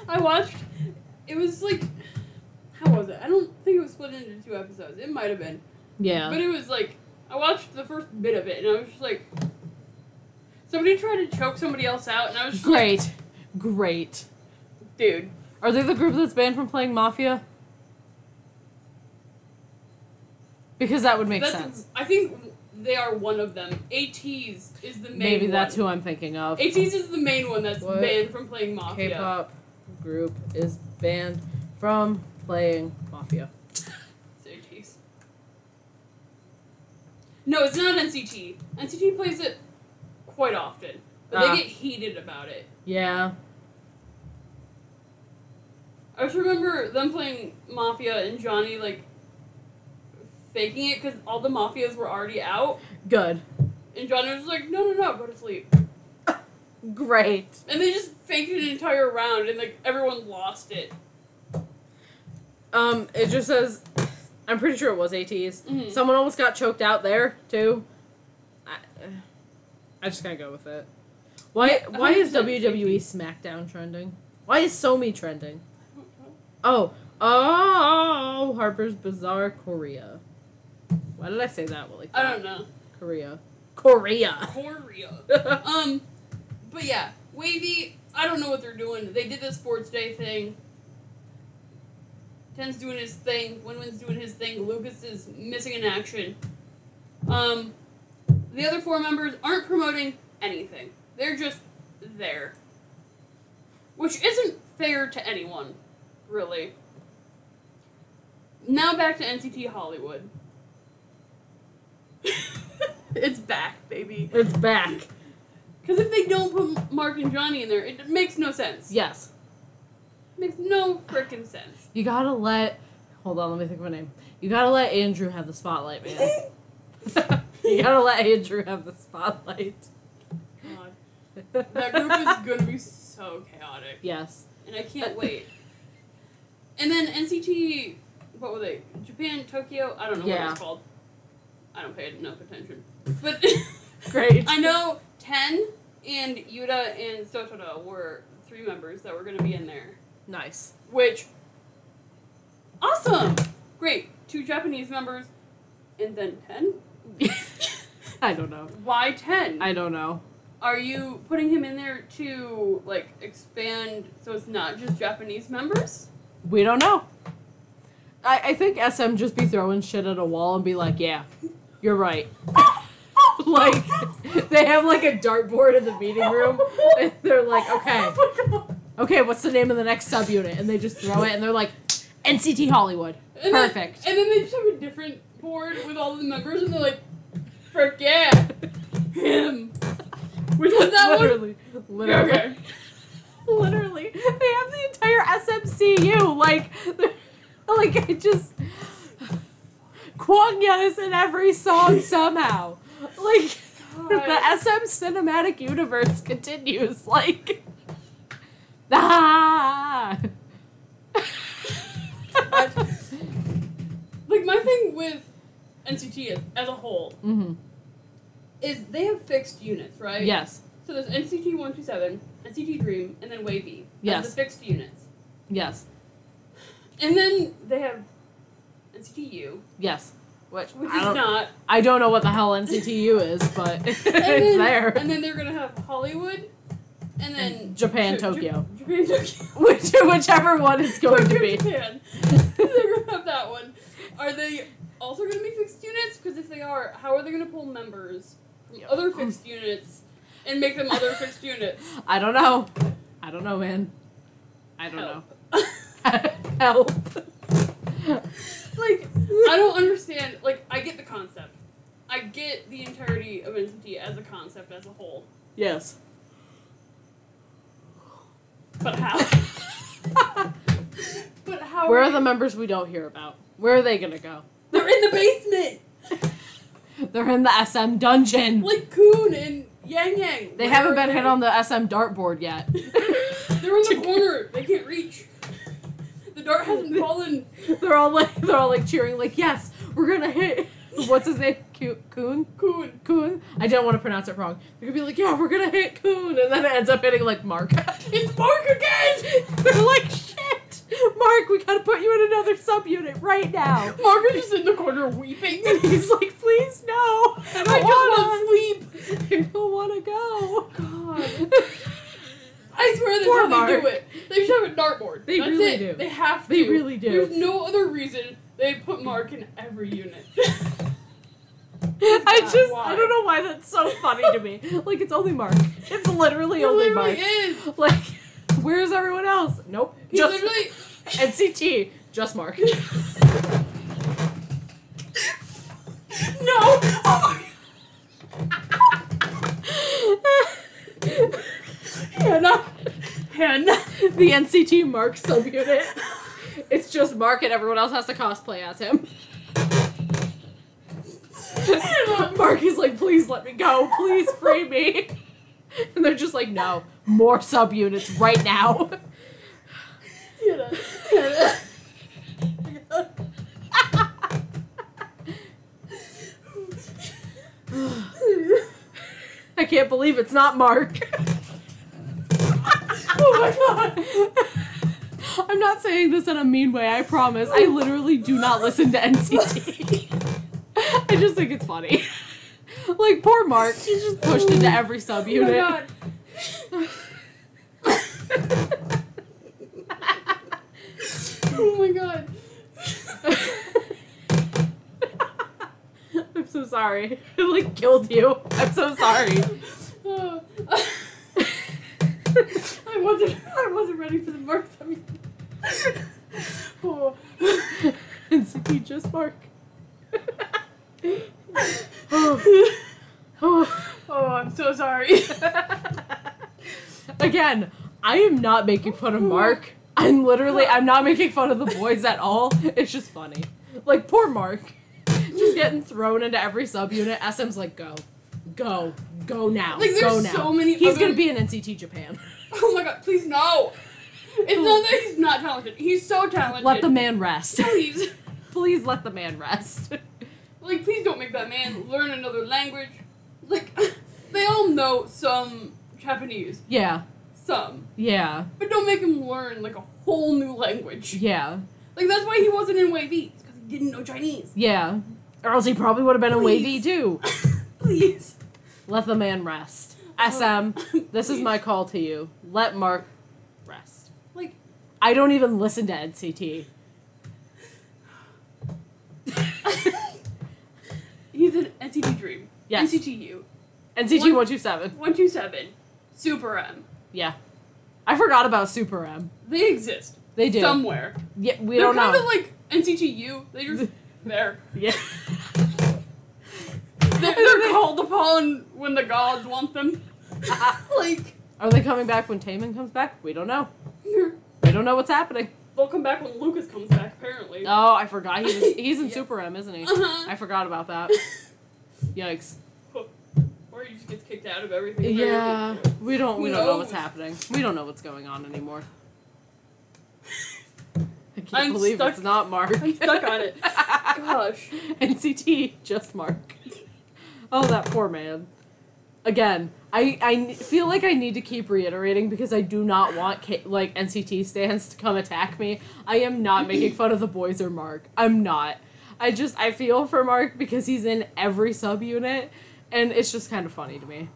I watched. It was like, how was it? I don't think it was split into two episodes. It might have been, yeah. but it was like I watched the first bit of it, and I was just like, somebody tried to choke somebody else out, and I was just like, Great. Great. dude, Are they the group that's banned from playing Mafia? Because that would make that's. sense. I think they are one of them. ATEEZ is the main. Maybe that's one. who I'm thinking of. ATEEZ is the main one that's What? banned from playing Mafia. K-pop group is banned from playing Mafia. It's No, it's not NCT. NCT plays it quite often, but Ah. they get heated about it. Yeah. I just remember them playing Mafia and Johnny like faking it because all the Mafias were already out, Good. and Johnny was like, "No, no, no, go to sleep." *laughs* Great. And they just faked an entire round, and like everyone lost it. Um, it just says, I'm pretty sure it was ATEEZ. Mhm. Someone almost got choked out there too. I, I just gotta go with it. Why Yeah, why is 100% WWE SmackDown trending? Why is Somi trending? *laughs* Oh, oh, Harper's Bazaar Korea. Why did I say that like I don't know. Korea. Korea. Korea. *laughs* um, but yeah, WayV. I don't know what they're doing. They did the sports day thing. Ten's doing his thing. WinWin's doing his thing. Lucas is missing in action. Um, the other four members aren't promoting anything. They're just there, which isn't fair to anyone, really. Now back to NCT Hollywood. *laughs* it's back, baby. it's back. Because if they don't put Mark and Johnny in there, it makes no sense. Yes. makes no freaking sense. You gotta let. Hold on, let me think of a name. You gotta let Andrew have the spotlight, man. *laughs* you gotta let Andrew have the spotlight. God. That group is gonna be so chaotic, Yes. and I can't wait. And then NCT, what were they? Japan, Tokyo. I don't know what it's called. I don't pay enough attention, but *laughs* *laughs* Great. I know Ten and Yuta and Shotaro were three members that were gonna be in there. Nice. Which, awesome, great. Two Japanese members, and then ten. *laughs* I don't know. Why ten? I don't know. Are you putting him in there to like expand so it's not just Japanese members? We don't know. I, I think SM just be throwing shit at a wall and be like, yeah, you're right. *laughs* like, they have like a dartboard in the meeting room and they're like, okay, *laughs* oh okay, what's the name of the next subunit? And they just throw it and they're like, NCT Hollywood. And then- Perfect. and then they just have a different board with all the members, and they're like, forget yeah, him." Which was that one? literally, literally, Okay. *laughs* literally. They have the entire SMCU. Like, *laughs* like it just. Kwangya is in every song *laughs* somehow. Like, the SM cinematic universe continues. Like, ah. Like my thing with NCT as, as a whole hmm is they have fixed units, right? Yes. So there's NCT one two seven, NCT Dream, and then WayV. as Yes. The fixed units, Yes. and then they have NCT U, Yes. Which, which I is don't. I don't know what the hell NCT U is, but *laughs* it's then, there. And then they're gonna have Hollywood, and then Japan, Ja- Ja- Tokyo. Japan Tokyo. *laughs* Which, whichever one it's going to be. Japan. they're gonna have that one. Are they also gonna be fixed units? Because if they are, how are they gonna pull members from other fixed units and make them other fixed units? *laughs* I don't know. I don't know, man. I don't know. Help. *laughs* Help. like I don't understand. Like I get the concept. I get the entirety of NCT as a concept as a whole, Yes. But how? *laughs* but how? Where are they- the members we don't hear about? Where are they gonna go? They're in the basement, *laughs* They're in the SM dungeon. like Kun and Yang Yang. They Where haven't been they? hit on the SM dartboard yet. *laughs* They're in the corner. They can't reach. The dart hasn't fallen. They're all like they're all like cheering, like, yes, we're gonna hit *laughs* what's his name? Kun? Kun. Kun? I don't want to pronounce it wrong. They're gonna be like, yeah, we're gonna hit Kun, and then it ends up hitting like Mark. *laughs* It's Mark again. *laughs* They're like, shit, Mark, we gotta put you in another subunit right now. Mark is just in the corner weeping. And he's like, please no, I I just wanna sleep. I don't wanna go. God. I swear that's Poor how they do it. They should have a dartboard. They That's really it. do. They have to. They really do. There's no other reason they put Mark in every unit. *laughs* I just, why? I don't know why that's so funny to me. Like, it's only Mark. It's literally It only literally Mark. is. *laughs* Like, where's everyone else? Nope. He just literally. *laughs* NCT. Just Mark. No. Oh my. Hannah. Hannah. the NCT Mark subunit. It's just Mark and everyone else has to cosplay as him. *laughs* Mark is like, please let me go. Please free me. And they're just like, no, more subunits right now. I can't believe it's not Mark. *laughs* Oh my god. I'm not saying this in a mean way, I promise. I literally do not listen to NCT. *laughs* I just think it's funny. *laughs* Like poor Mark, he's just pushed into every Oh my subunit. god. oh my god. *laughs* Oh I'm so sorry. I like killed you. I'm so sorry. Oh. I wasn't I wasn't ready for the marks. I mean oh. NCT just Mark. oh. Oh. *laughs* oh, I'm so sorry. *laughs* Again, I am not making fun of Mark. I'm literally I'm not making fun of the boys at all. It's just funny. Like poor Mark. Just getting thrown into every subunit. SM's like, go. Go. Go now. Like, there's go now. so many He's other- gonna be in NCT Japan. *laughs* Oh my god, please no. It's not that he's not talented. He's so talented. Let the man rest. Please. Please let the man rest. *laughs* Like, please don't make that man learn another language. Like, *laughs* they all know some Japanese. yeah. Some. Yeah. But don't make him learn, like, a whole new language. Yeah. Like, that's why he wasn't in WayV. It's because he didn't know Chinese. Yeah. Or else he probably would have been in WayV too. *laughs* please. Let the man rest. Oh. SM, this is my call to you. Let Mark rest. Like, I don't even listen to NCT. *laughs* he's an NCT Dream. Yes. NCT U. NCT One- 127. 127. Super M. Yeah. I forgot about Super M. They exist. They do. Somewhere. yeah, we They're don't kind know. of like NCT U. They just *laughs* there. yeah. *laughs* They're, they're called upon when the gods want them. like, Are they coming back when Taemin comes back? We don't know. We don't know what's happening. Come back when Lucas comes back, apparently. Oh, I forgot. He was, he's in *laughs* Yeah. Super M, isn't he? Uh-huh. I forgot about that. *laughs* Yikes. Or he just gets kicked out of everything. Yeah, we don't we Who don't know what's happening. We don't know what's going on anymore. I can't I'm believe stuck- it's not Mark. I'm stuck on it. *laughs* Gosh. NCT, just Mark. Oh, that poor man. Again, I, I feel like I need to keep reiterating because I do not want K- like NCT stands to come attack me. I am not making fun of the boys or Mark. I'm not. I just I feel for Mark because he's in every subunit, and it's just kind of funny to me.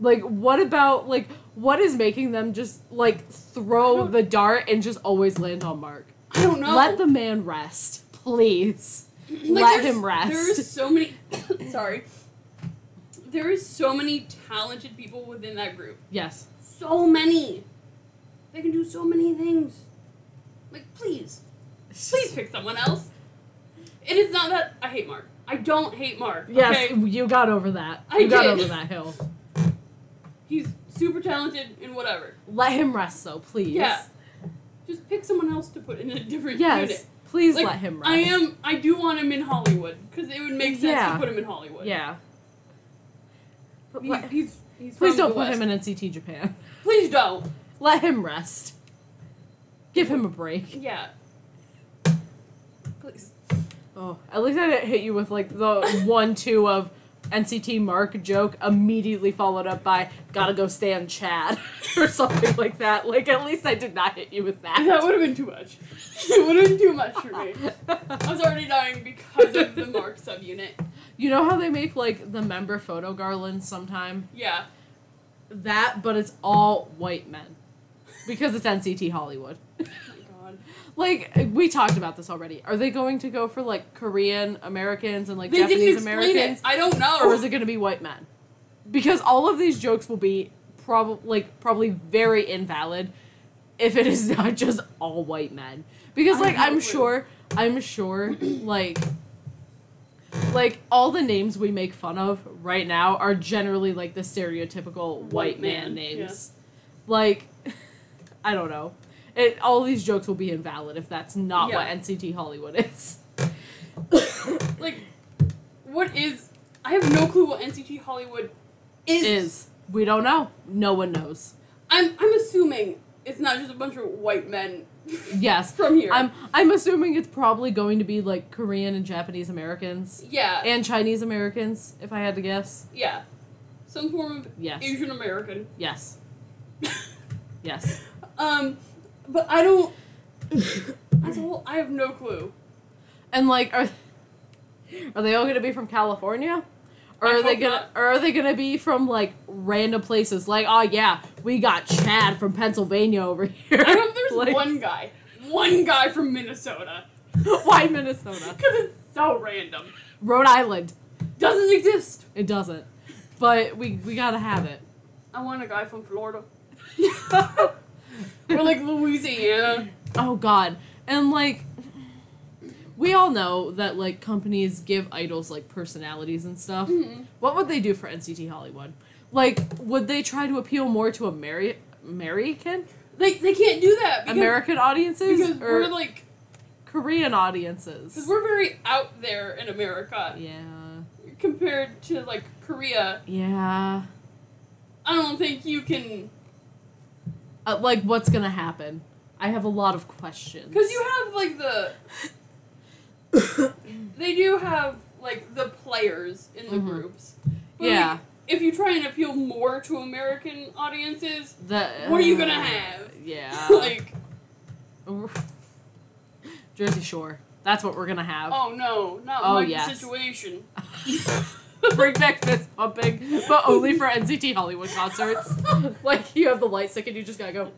Like, what about like what is making them just like throw the dart and just always land on Mark? I don't know. Let the man rest, please. Like, let him rest. There is so many. *coughs* sorry. There is so many talented people within that group. Yes. So many. They can do so many things. Like, please, please pick someone else. It is not that I hate Mark. I don't hate Mark. Yes, Okay? you got over that. I you got did. over that hill. He's super talented in whatever. Let him rest, though, please. Yeah. Just pick someone else to put in a different Yes. unit. Please Like, let him rest. I am. I do want him in Hollywood because it would make sense Yeah. to put him in Hollywood. Yeah. But He's, he's, he's please don't put West. him in NCT Japan. *laughs* Please don't. Let him rest. Give him a break. Yeah. Please. Oh, at least I didn't hit you with like the *laughs* one two of NCT Mark joke immediately followed up by gotta go stand Chad *laughs* or something like that. Like at least I did not hit you with that. That would have been too much. it would have been too much for me. I was already dying because of the Mark subunit. You know how they make like the member photo garlands sometime? Yeah. That, but it's all white men. Because it's NCT Hollywood. *laughs* Oh god. Like we talked about this already. Are they going to go for like Korean Americans and like They Japanese Americans, it. I don't know. or is it going to be white men? Because all of these jokes will be probably like probably very invalid if it is *laughs* not just all white men. Because like I'm sure, I'm sure, like. Like all the names we make fun of right now are generally like the stereotypical white, White man, man, names. Like, *laughs* I don't know. It, all these jokes will be invalid if that's not what NCT Hollywood is. *laughs* like, what is. I have no clue what NCT Hollywood is. is we don't know. No one knows. I'm, I'm assuming it's not just a bunch of white men Yes, *laughs* from here. I'm. I'm assuming it's probably going to be like Korean and Japanese Americans yeah. and Chinese Americans, if I had to guess. yeah. Some form of Yes. Asian American. Yes. *laughs* Yes. Um, but I don't. That's a whole, I have no clue. And like, are are they all gonna be from California? Or I are they gonna not. or are they gonna be from like random places? Like, oh yeah, we got Chad from Pennsylvania over *laughs* here. I hope there's Like, one guy, one guy from Minnesota, *laughs* Why Minnesota? *laughs* because it's so random. Rhode Island. Doesn't exist. It doesn't. But we we gotta have it. I want a guy from Florida. *laughs* or like Louisiana. Oh god. And like we all know that like companies give idols like personalities and stuff. Mhm. What would they do for NCT Hollywood? Like would they try to appeal more to Ameri- American They, they can't do that because, American audiences because or we're like Korean audiences? because we're very out there in America yeah. compared to like Korea. Yeah. I don't think you can Uh, like what's going to happen? I have a lot of questions. because you have like the *coughs* they do have like the players in the Mhm. groups. But, Yeah. like, if you try and appeal more to American audiences, the, what are you gonna uh, have? Yeah. *laughs* like, *laughs* Jersey Shore. That's what we're gonna have. oh no, not Oh, like yes. situation. *laughs* Bring back fist pumping, but only for NCT Hollywood concerts. like you have the light stick and you just gotta go.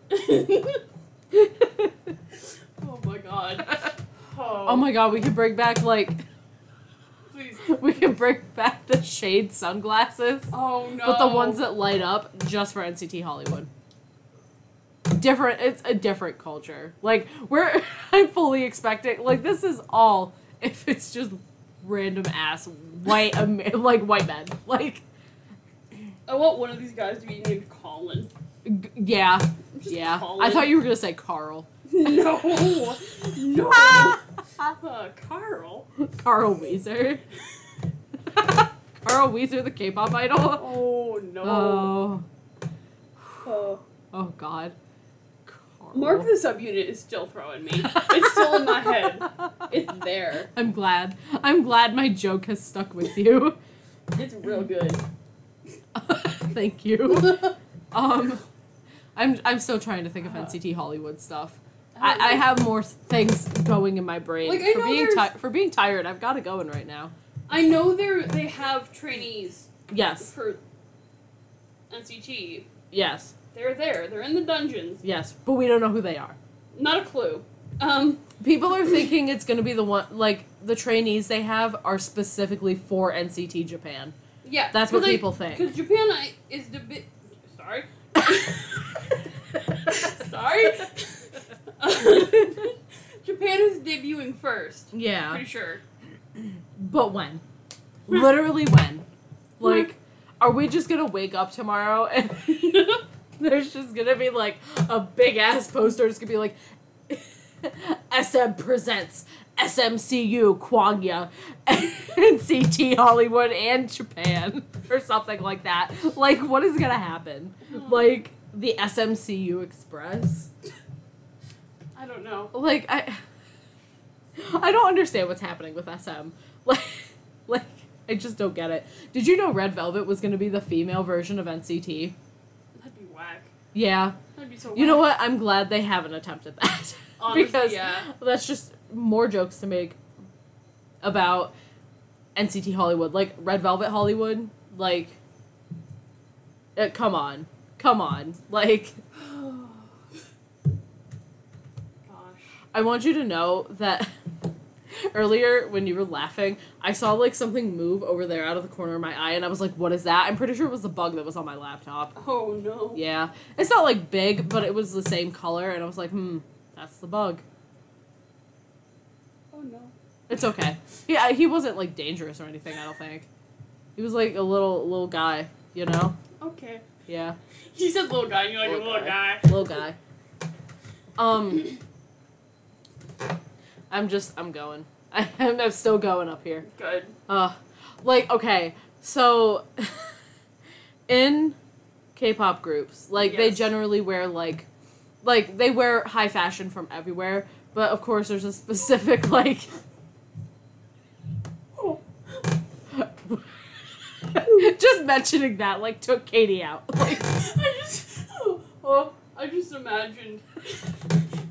oh my god. Oh, Oh my god, we could bring back like Please. *laughs* we can bring back the shade sunglasses, Oh no. but the ones that light up just for NCT Hollywood. Different. It's a different culture. Like we're, *laughs* I'm fully expecting. Like this is all if it's just random ass white *laughs* like white men. Like I want one of these guys to be named Colin. g- yeah, yeah. Colin. I thought you were gonna say Carl. No. No. Ah! Uh, Carl. Carl Wheezer. *laughs* Carl Wheezer, the K-pop idol. Oh no. Oh, Uh, oh God. Carl. Mark the subunit is still throwing me. It's still in my head. It's there. I'm glad. I'm glad my joke has stuck with you. It's real good. *laughs* Thank you. *laughs* Um, I'm I'm still trying to think of NCT Hollywood stuff. I, I have more things going in my brain Like, I for know being there's- ti- for being tired. I've got it going right now. I know they they have trainees Yes, for NCT. yes, They're there. They're in the dungeons. yes, but we don't know who they are. Not a clue. Um, People are thinking it's going to be the one like the trainees they have are specifically for NCT Japan. yeah. That's what people think. Because Japan I- is the bit. Sorry. *laughs* Sorry. *laughs* *laughs* Japan is debuting first. Yeah, Pretty sure. but when? Literally when? Like, are we just gonna wake up tomorrow and *laughs* there's just gonna be like a big ass poster? It's gonna be like *laughs* SM presents SMCU Kwangya NCT Hollywood and Japan or something like that. Like, what is gonna happen? Oh. Like the SMCU Express? I don't know. Like I I don't understand what's happening with SM. *laughs* Like like I just don't get it. Did you know Red Velvet was going to be the female version of NCT? That'd be whack. Yeah. That'd be so. You know what? I'm glad they haven't attempted that. *laughs* Honestly, because yeah. that's just more jokes to make about NCT Hollywood, like Red Velvet Hollywood, like uh, come on. Come on. Like I want you to know that *laughs* earlier when you were laughing, I saw like something move over there out of the corner of my eye, and I was like, "What is that?" I'm pretty sure it was the bug that was on my laptop. Oh no. Yeah, it's not like big, but it was the same color, and I was like, "Hmm, that's the bug." Oh no. It's okay. Yeah, he wasn't like dangerous or anything. I don't think. He was like a little little guy, you know. Okay. Yeah, You said little guy. You're like Little a little guy. guy. little guy. Um, I'm just I'm going. *laughs* I'm, I'm still going up here. Good. Uh, like okay, so *laughs* in K-pop groups, like they generally wear like, like they wear high fashion from everywhere, but of course there's a specific *laughs* like. Just mentioning that like took Katie out. Like I just. Oh. oh. I just imagined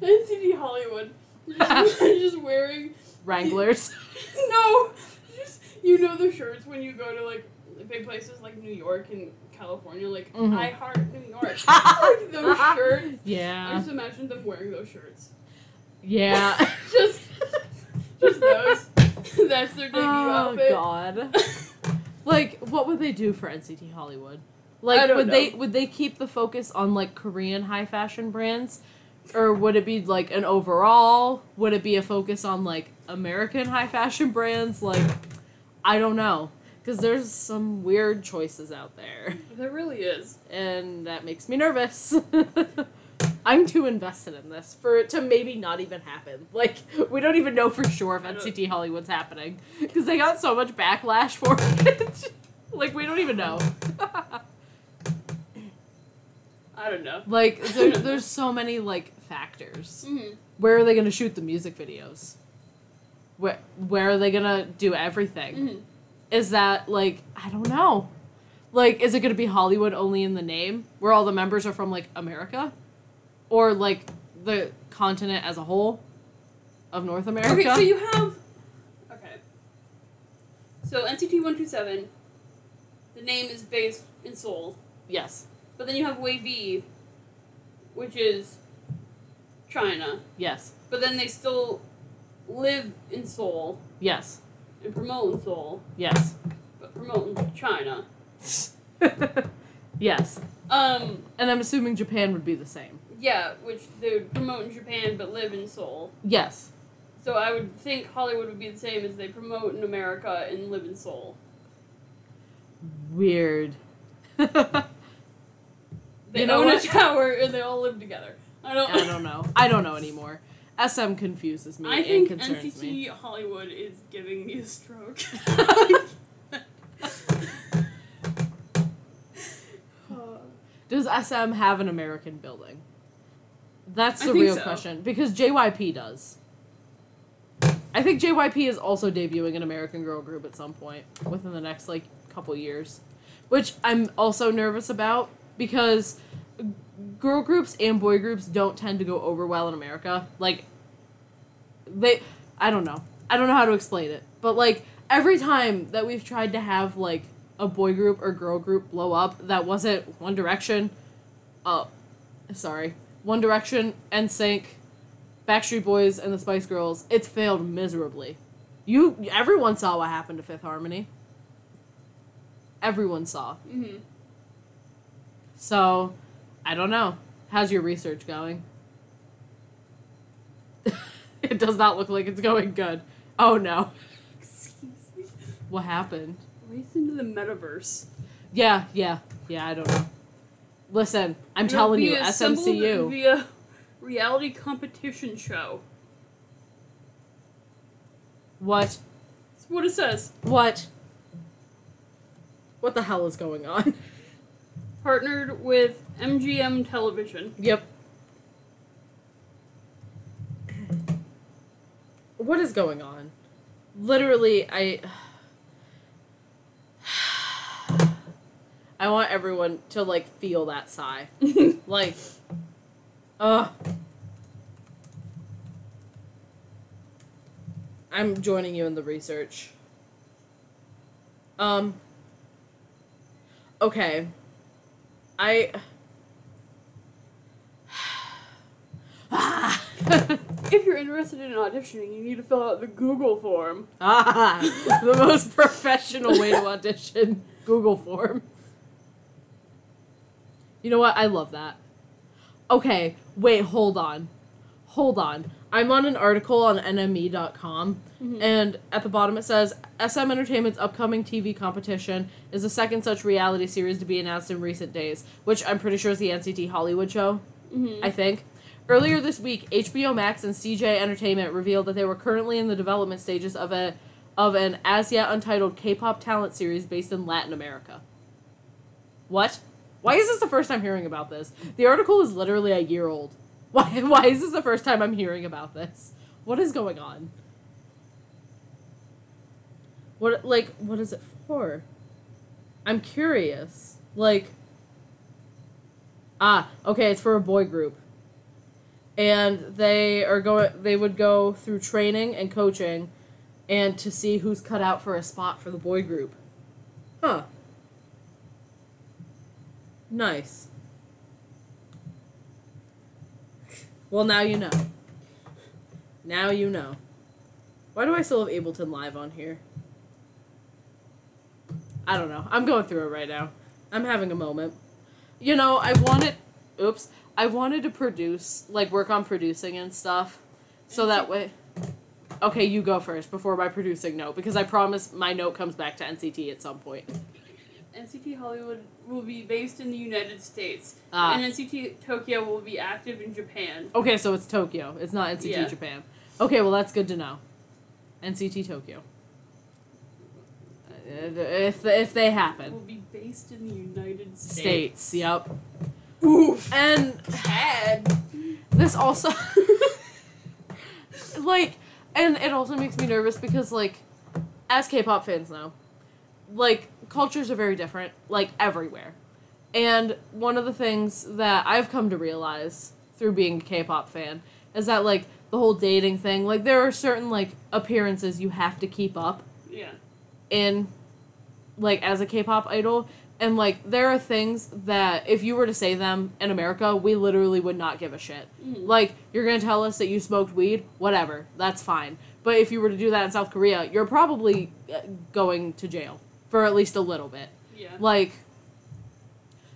NCT Hollywood *laughs* just, just wearing Wranglers. *laughs* no, just you know the shirts when you go to like big places like New York and California, like Mhm. I heart New York, *laughs* like those shirts. Yeah. I just imagine them wearing those shirts. Yeah. Just, just those. That's their debut oh outfit. god. Like, what would they do for NCT Hollywood? Like, would they would they keep the focus on like Korean high fashion brands, or would it be like an overall? Would it be a focus on like American high fashion brands? Like, I don't know, because there's some weird choices out there, There really is. and that makes me nervous. *laughs* I'm too invested in this for it to maybe not even happen. Like, we don't even know for sure if NCT Hollywood's happening because they got so much backlash for *laughs* it. like, we don't even know. *laughs* I don't know. like, *laughs* there, there's so many like factors. Mm-hmm. Where are they gonna shoot the music videos? Where where are they gonna do everything? Mm-hmm. Is that like I don't know. Like, is it gonna be Hollywood only in the name, where all the members are from like America, or like the continent as a whole of North America? Okay, so you have. Okay. So NCT one two seven. The name is based in Seoul, yes, but then you have WayV, which is China. yes, But then they still live in Seoul yes, and promote in Seoul, yes, but promote in China. *laughs* yes. Um, And I'm assuming Japan would be the same. yeah, which they would promote in Japan but live in Seoul. Yes. So I would think Hollywood would be the same as they promote in America and live in Seoul. Weird. *laughs* They You own a tower and they all live together. I don't. I don't *laughs* know. I don't know anymore. SM confuses me I and think concerns NCT me. Hollywood is giving me a stroke. *laughs* *laughs* Does SM have an American building? That's the real so. question because JYP does. I think JYP is also debuting an American girl group at some point within the next like couple years, which I'm also nervous about because girl groups and boy groups don't tend to go over well in America. Like they I don't know. I don't know how to explain it. But like every time that we've tried to have like a boy group or girl group blow up that wasn't One Direction, uh sorry. One Direction, NSYNC, Backstreet Boys and the Spice Girls, it's failed miserably. You everyone saw what happened to Fifth Harmony. Everyone saw. hmm So, I don't know. How's your research going? *laughs* it does not look like it's going good. Oh no. *laughs* Excuse me. What happened? Race into the metaverse. Yeah, yeah, yeah, I don't know. Listen, I'm It'll telling you, SMCU. via reality competition show. What? That's what it says. What? What the hell is going on? *laughs* Partnered with MGM Television. Yep. What is going on? Literally, I. *sighs* I want everyone to, like, feel that sigh. *laughs* Like, ugh. I'm joining you in the research. Um. Okay. I. ah, if you're interested in auditioning, you need to fill out the Google form. Ah, *laughs* the most professional way to audition Google form. You know what? I love that. Okay, wait, hold on. Hold on. I'm on an article on NME.com, and at the bottom it says SM Entertainment's upcoming TV competition is the second such reality series to be announced in recent days, which I'm pretty sure is the NCT Hollywood show. Mm-hmm. I think. Earlier this week, HBO Max and CJ Entertainment revealed that they were currently in the development stages of a of an as yet untitled K-pop talent series based in Latin America. What? Why is this the first time hearing about this? The article is literally a year old. *laughs* Why why is this the first time I'm hearing about this? What is going on? What like what is it for? I'm curious. Like Ah, okay, it's for a boy group. And they are going they would go through training and coaching and to see who's cut out for a spot for the boy group. Huh. Nice. Well, now you know. Now you know. Why do I still have Ableton Live on here? I don't know. I'm going through it right now. I'm having a moment. You know, I wanted. Oops. I wanted to produce, like, work on producing and stuff. So that way. Okay, you go first before my producing note, because I promise my note comes back to NCT at some point. NCT Hollywood will be based in the United States, Ah. and NCT Tokyo will be active in Japan. Okay, so it's Tokyo. It's not NCT Yeah. Japan. Okay, well, that's good to know. NCT Tokyo. Uh, If, if they happen. Will be based in the United States. States, yep. Oof. And Bad. this also *laughs* like and it also makes me nervous because like as k-pop fans know like cultures are very different like everywhere and one of the things that i've come to realize through being a k-pop fan is that like the whole dating thing like there are certain like appearances you have to keep up Yeah. in like as a K-pop idol and like there are things that if you were to say them in America, we literally would not give a shit. Mhm. Like you're going to tell us that you smoked weed, whatever, that's fine. But if you were to do that in South Korea, you're probably uh, going to jail for at least a little bit. Yeah. Like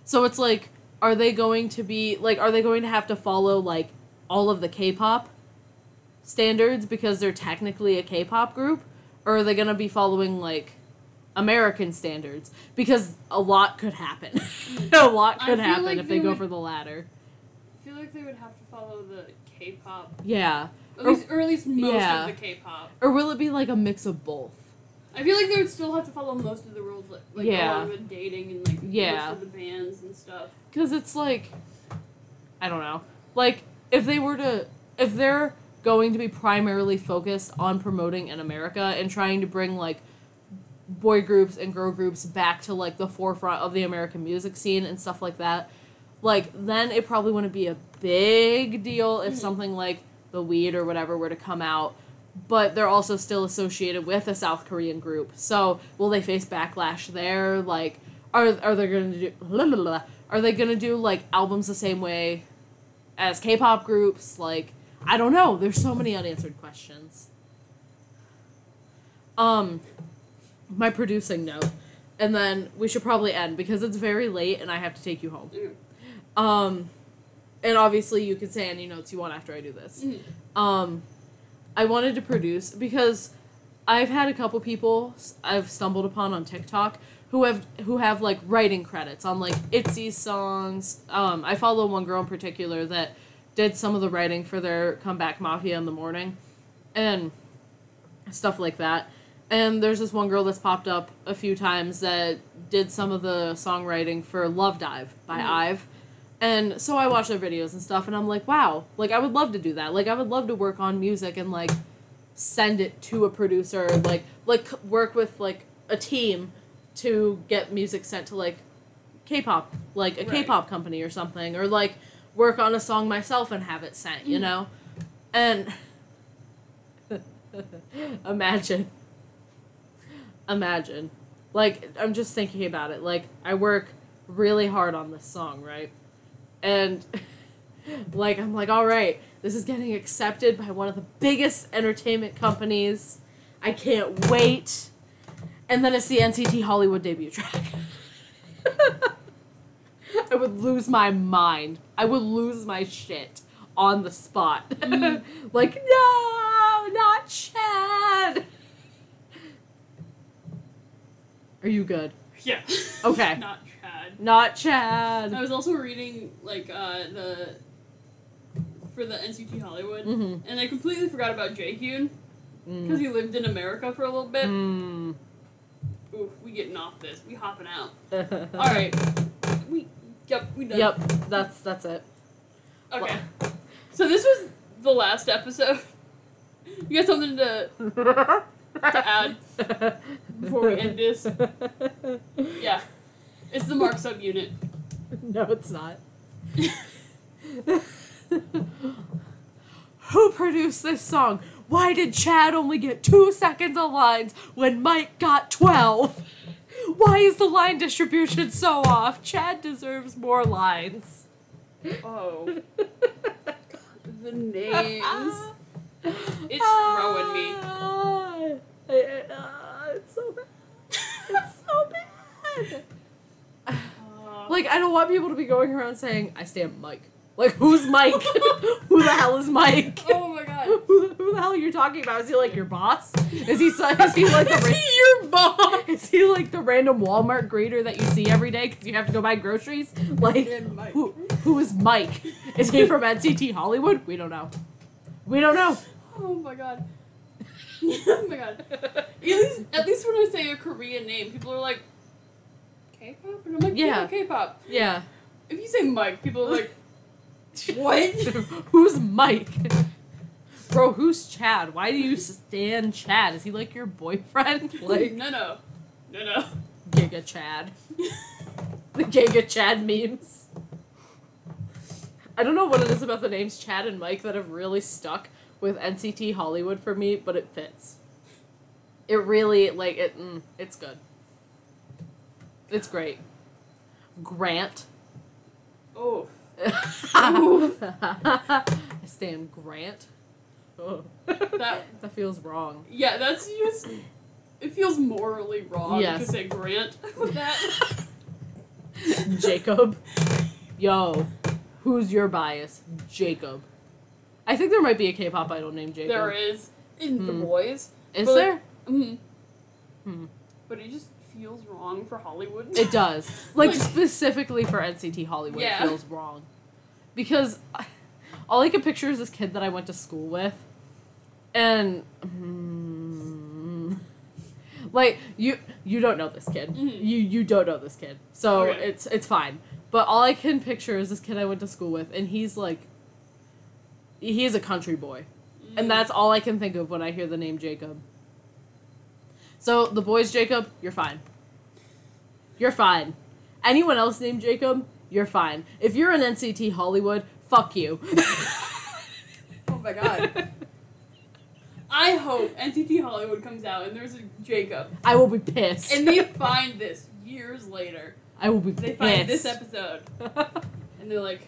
so it's like are they going to be like are they going to have to follow like all of the K-pop standards because they're technically a K-pop group or are they going to be following like American standards because a lot could happen. Mm. *laughs* a lot could happen like if they they go would- for the latter. I feel like they would have to follow the K-pop, Yeah. at Or- least, or at least most Yeah. of the K-pop. Or will it be like a mix of both? I feel like they would still have to follow most of the rules, like, like Yeah. along with dating and like Yeah. most of the bands and stuff. Because it's like, I don't know. Like, if they were to, if they're going to be primarily focused on promoting in America and trying to bring, like, boy groups and girl groups back to, like, the forefront of the American music scene and stuff like that, like, then it probably wouldn't be a big deal if Mhm. something like The Weed or whatever were to come out. But they're also still associated with a South Korean group. So, will they face backlash there? Like, are are they gonna do blah, blah, blah. are they gonna do like albums the same way as K-pop groups? Like I don't know. There's so many unanswered questions. Um, my producing note, and then we should probably end because it's very late and I have to take you home. Mhm. Um, and obviously you can say any notes you want after I do this Mhm. um i wanted to produce because i've had a couple people I've stumbled upon on tiktok who have who have like writing credits on like ITZY songs. Um i follow one girl in particular that did some of the writing for their comeback mafia in the morning and stuff like that. And there's this one girl that's popped up a few times that did some of the songwriting for love dive by Mhm. IVE and so I watch their videos and stuff, and I'm like, wow, like I would love to do that. Like I would love to work on music and like send it to a producer, like like work with like a team to get music sent to like K-pop, like a Right. K-pop company or something, or like work on a song myself and have it sent, you Mhm. know, and *laughs* imagine, imagine, like I'm just thinking about it. Like I work really hard on this song, right? And *laughs* like I'm like, all right, this is getting accepted by one of the biggest entertainment companies. I can't wait. And then it's the NCT Hollywood debut track. *laughs* I would lose my mind. I would lose my shit on the spot. Mhm. *laughs* like, no, not Chad. Are you good? Yeah. Okay. Not. Not Chad. I was also reading like uh the for the NCT Hollywood, Mm-hmm. and I completely forgot about Jaehyun because he lived in America for a little bit. Mm. Oof, we getting off this. We hopping out. *laughs* Mm. All right. We yep. We done. Yep, that's that's it. Okay. *laughs* So this was the last episode. You got something to *laughs* to add before we end this? Yeah. It's the Mark subunit. *laughs* No, it's not. *laughs* Who produced this song? Why did Chad only get two seconds of lines when Mike got 12? Why is the line distribution so off? Chad deserves more lines. Oh. *laughs* the names. It's throwing me. Ah, it's so bad. It's so bad. Like, I don't want people to be going around saying, I stand Mike. Like, who's Mike? *laughs* who the hell is Mike? oh my god. *laughs* who, the, who the hell are you talking about? Is he like your boss? Is he is he *laughs* like the Is he your boss? is he like the random Walmart greeter that you see every day because you have to go buy groceries? Like who who is Mike? Is he from NCT Hollywood? We don't know. We don't know. Oh my god. oh my god. At least, at least when I say a Korean name, people are like, K-pop? And I'm like, yeah, Yeah. K-pop. Yeah. If you say Mike, people are like, *laughs* what? *laughs* who's Mike? Bro, who's Chad? Why do you stand Chad? Is he like your boyfriend? *laughs* Like no, no. No, no. Giga Chad. The Giga Chad memes. I don't know what it is about the names Chad and Mike that have really stuck with NCT Hollywood for me, but it fits. It really like it. Mm, it's good. It's great. Grant. Oh. *laughs* I stand Grant. Oh. That- that feels wrong. Yeah, that's just. It feels morally wrong Yes. to say Grant *laughs* with that. *laughs* Jacob. Yo, who's your bias? Jacob. I think there might be a K-pop idol named Jacob. there is in the Hmm. boys. Is but- there? hmm Hmm. But it just feels wrong for Hollywood. It does. *laughs* Like, Like- specifically for NCT Hollywood, Yeah. it feels wrong. Because I- *laughs* all I can picture is this kid that I went to school with, and mm, like you you don't know this kid. Mhm. You you don't know this kid, so it's it's fine. But all I can picture is this kid I went to school with, and he's like, he is a country boy. Mm. And that's all I can think of when I hear the name Jacob. So THE BOYZ Jacob, you're fine. You're fine. Anyone else named Jacob, you're fine. If you're in NCT Hollywood, fuck you. *laughs* Oh my god. *laughs* I hope NCT Hollywood comes out and there's a Jacob. I will be pissed. And they *laughs* find this years later. I will be They pissed. They find this episode. And they're like,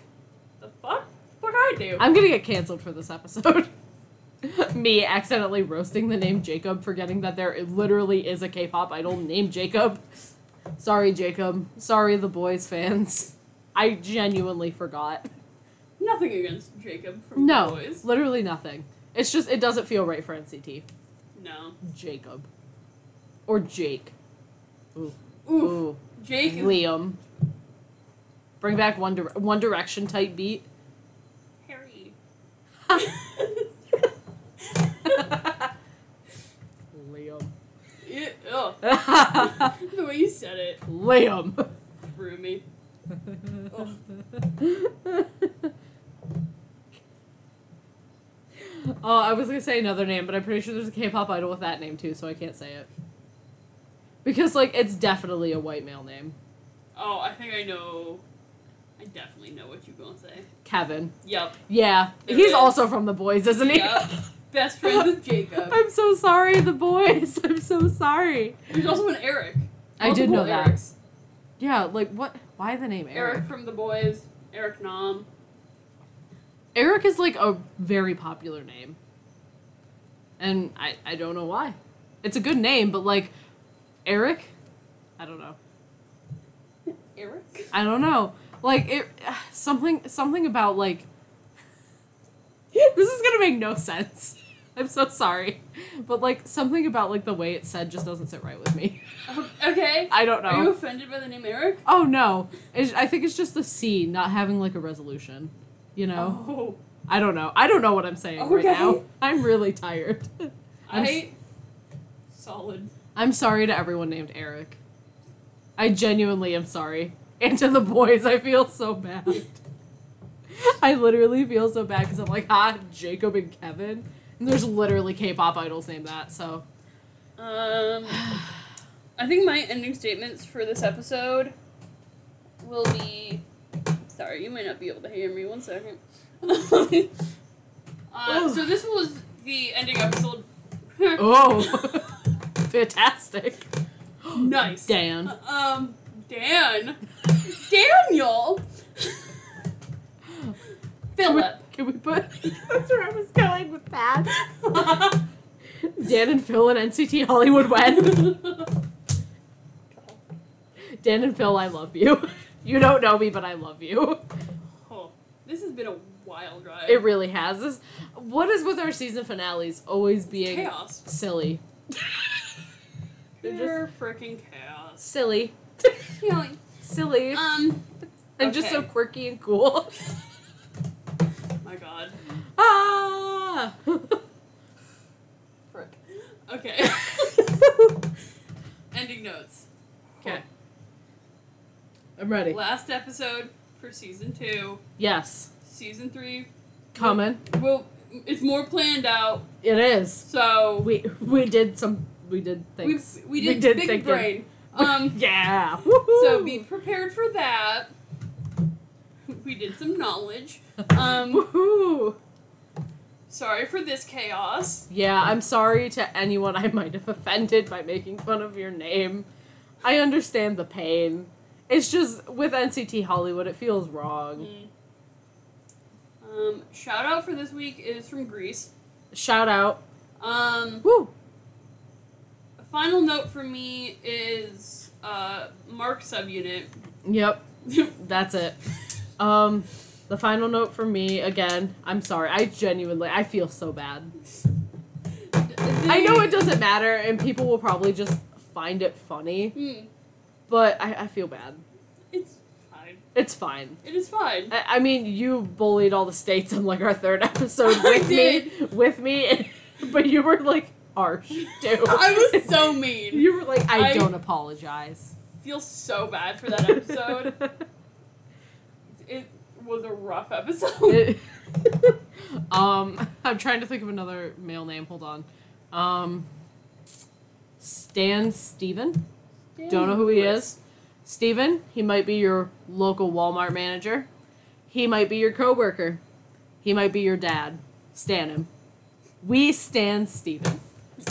the fuck? Fuck I do? I'm gonna get canceled for this episode. Me accidentally roasting the name Jacob, forgetting that there literally is a K-pop idol named Jacob. Sorry, Jacob. Sorry, THE BOYZ fans. I genuinely forgot. Nothing against Jacob from No, THE BOYZ. literally nothing. It's just it doesn't feel right for NCT. No. Jacob, or Jake. Ooh, Oof. ooh, Jake Liam. Bring back One Dire- One Direction type beat. Harry. *laughs* *laughs* *laughs* Liam. *laughs* The way you said it Liam. threw me. *laughs* oh, I was gonna say another name, but I'm pretty sure there's a K-pop idol with that name too, so I can't say it. Because like it's definitely a white male name. Oh, I think I know. I definitely know what you're gonna say. Kevin. Yep. Yeah, There he's is. also from THE BOYZ, isn't he? Yep. Best friends with Jacob. *laughs* I'm so sorry, THE BOYZ. *laughs* I'm so sorry. There's also an Eric. I did know that. Erics. Yeah, like what? Why the name Eric Eric? from THE BOYZ. Eric Nam. Eric is like a very popular name, and I I don't know why. It's a good name, but like Eric, I don't know. Eric. I don't know. Like it *sighs* something something about like *laughs* this is gonna make no sense. *laughs* I'm so sorry, but like something about like the way it's said just doesn't sit right with me. Okay. I don't know. Are you offended by the name Eric? Oh no, it's, I think it's just the C not having like a resolution. You know, Oh. I don't know. I don't know what I'm saying right now. *laughs* I'm really tired. I'm, I. Solid. I'm sorry to everyone named Eric. I genuinely am sorry. And to THE BOYZ, I feel so bad. *laughs* I literally feel so bad because I'm like, ah, Jacob and Kevin. And there's literally K-pop idols named that, so. Um. I think my ending statements for this episode will be Sorry, you might not be able to hear me. One second. *laughs* uh, so this was the ending episode. *laughs* Oh, fantastic. nice. Dan. Um, Dan. Daniel. Philip. *laughs* Can we put? That's where I was going with that. *laughs* Dan and Phil and NCT Hollywood wed. *laughs* Dan and Phil, I love you. You don't know me, but I love you. oh, this has been a wild ride. It really has. This, what is with our season finales always being chaos. silly? They're just freaking chaos. silly, Feeling. silly, Um. and just so quirky and cool. My God. ah! *laughs* Frick. Okay. *laughs* Ending notes. Okay. I'm ready. Last episode for season two. Yes. Season three. Coming. Well, it's more planned out. It is. So We we did some we did things. we did, did big think of- brain. *laughs* Um. yeah. So be prepared for that. *laughs* We did some knowledge. *laughs* Um. Woohoo! Sorry for this chaos. Yeah, I'm sorry to anyone I might have offended by making fun of your name. I understand the pain. It's just with NCT Hollywood, it feels wrong. Mm. Um. Shout out for this week is from Greece. Shout out. Um. Woo! A final note for me is uh Mark subunit. Yep, *laughs* that's it. Um, the final note for me again. I'm sorry. I genuinely, I feel so bad. I know it doesn't matter, and people will probably just find it funny, Hmm. but I, I feel bad. It's fine. It's fine. It is fine. I, I mean, you bullied all the states on like our third *laughs* episode with me, with me, *laughs* but you were like harsh too. I was so *laughs* mean. You were like, I, I- don't apologize. feel so bad for that episode. It was a rough episode. *laughs* *laughs* Um, I'm trying to think of another male name. Hold on. Um, Stan Steven. Don't know who he is. Steven, he might be your local Walmart manager. He might be your coworker. He might be your dad. Stan him. We stand Steven. *laughs*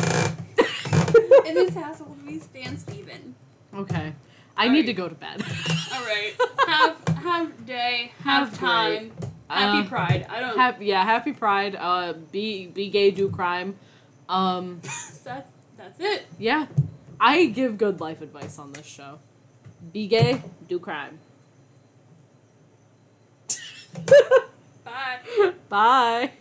In this household, we stand Steven. Okay. I need to go to bed. *laughs* All right. *laughs* Have have day. Have, Have time. Happy Uh, Pride. I don't. Hap- yeah, happy pride. Uh be be gay, do crime. Um *laughs* that's that's it. yeah. I give good life advice on this show. Be gay, do crime. Bye. Bye.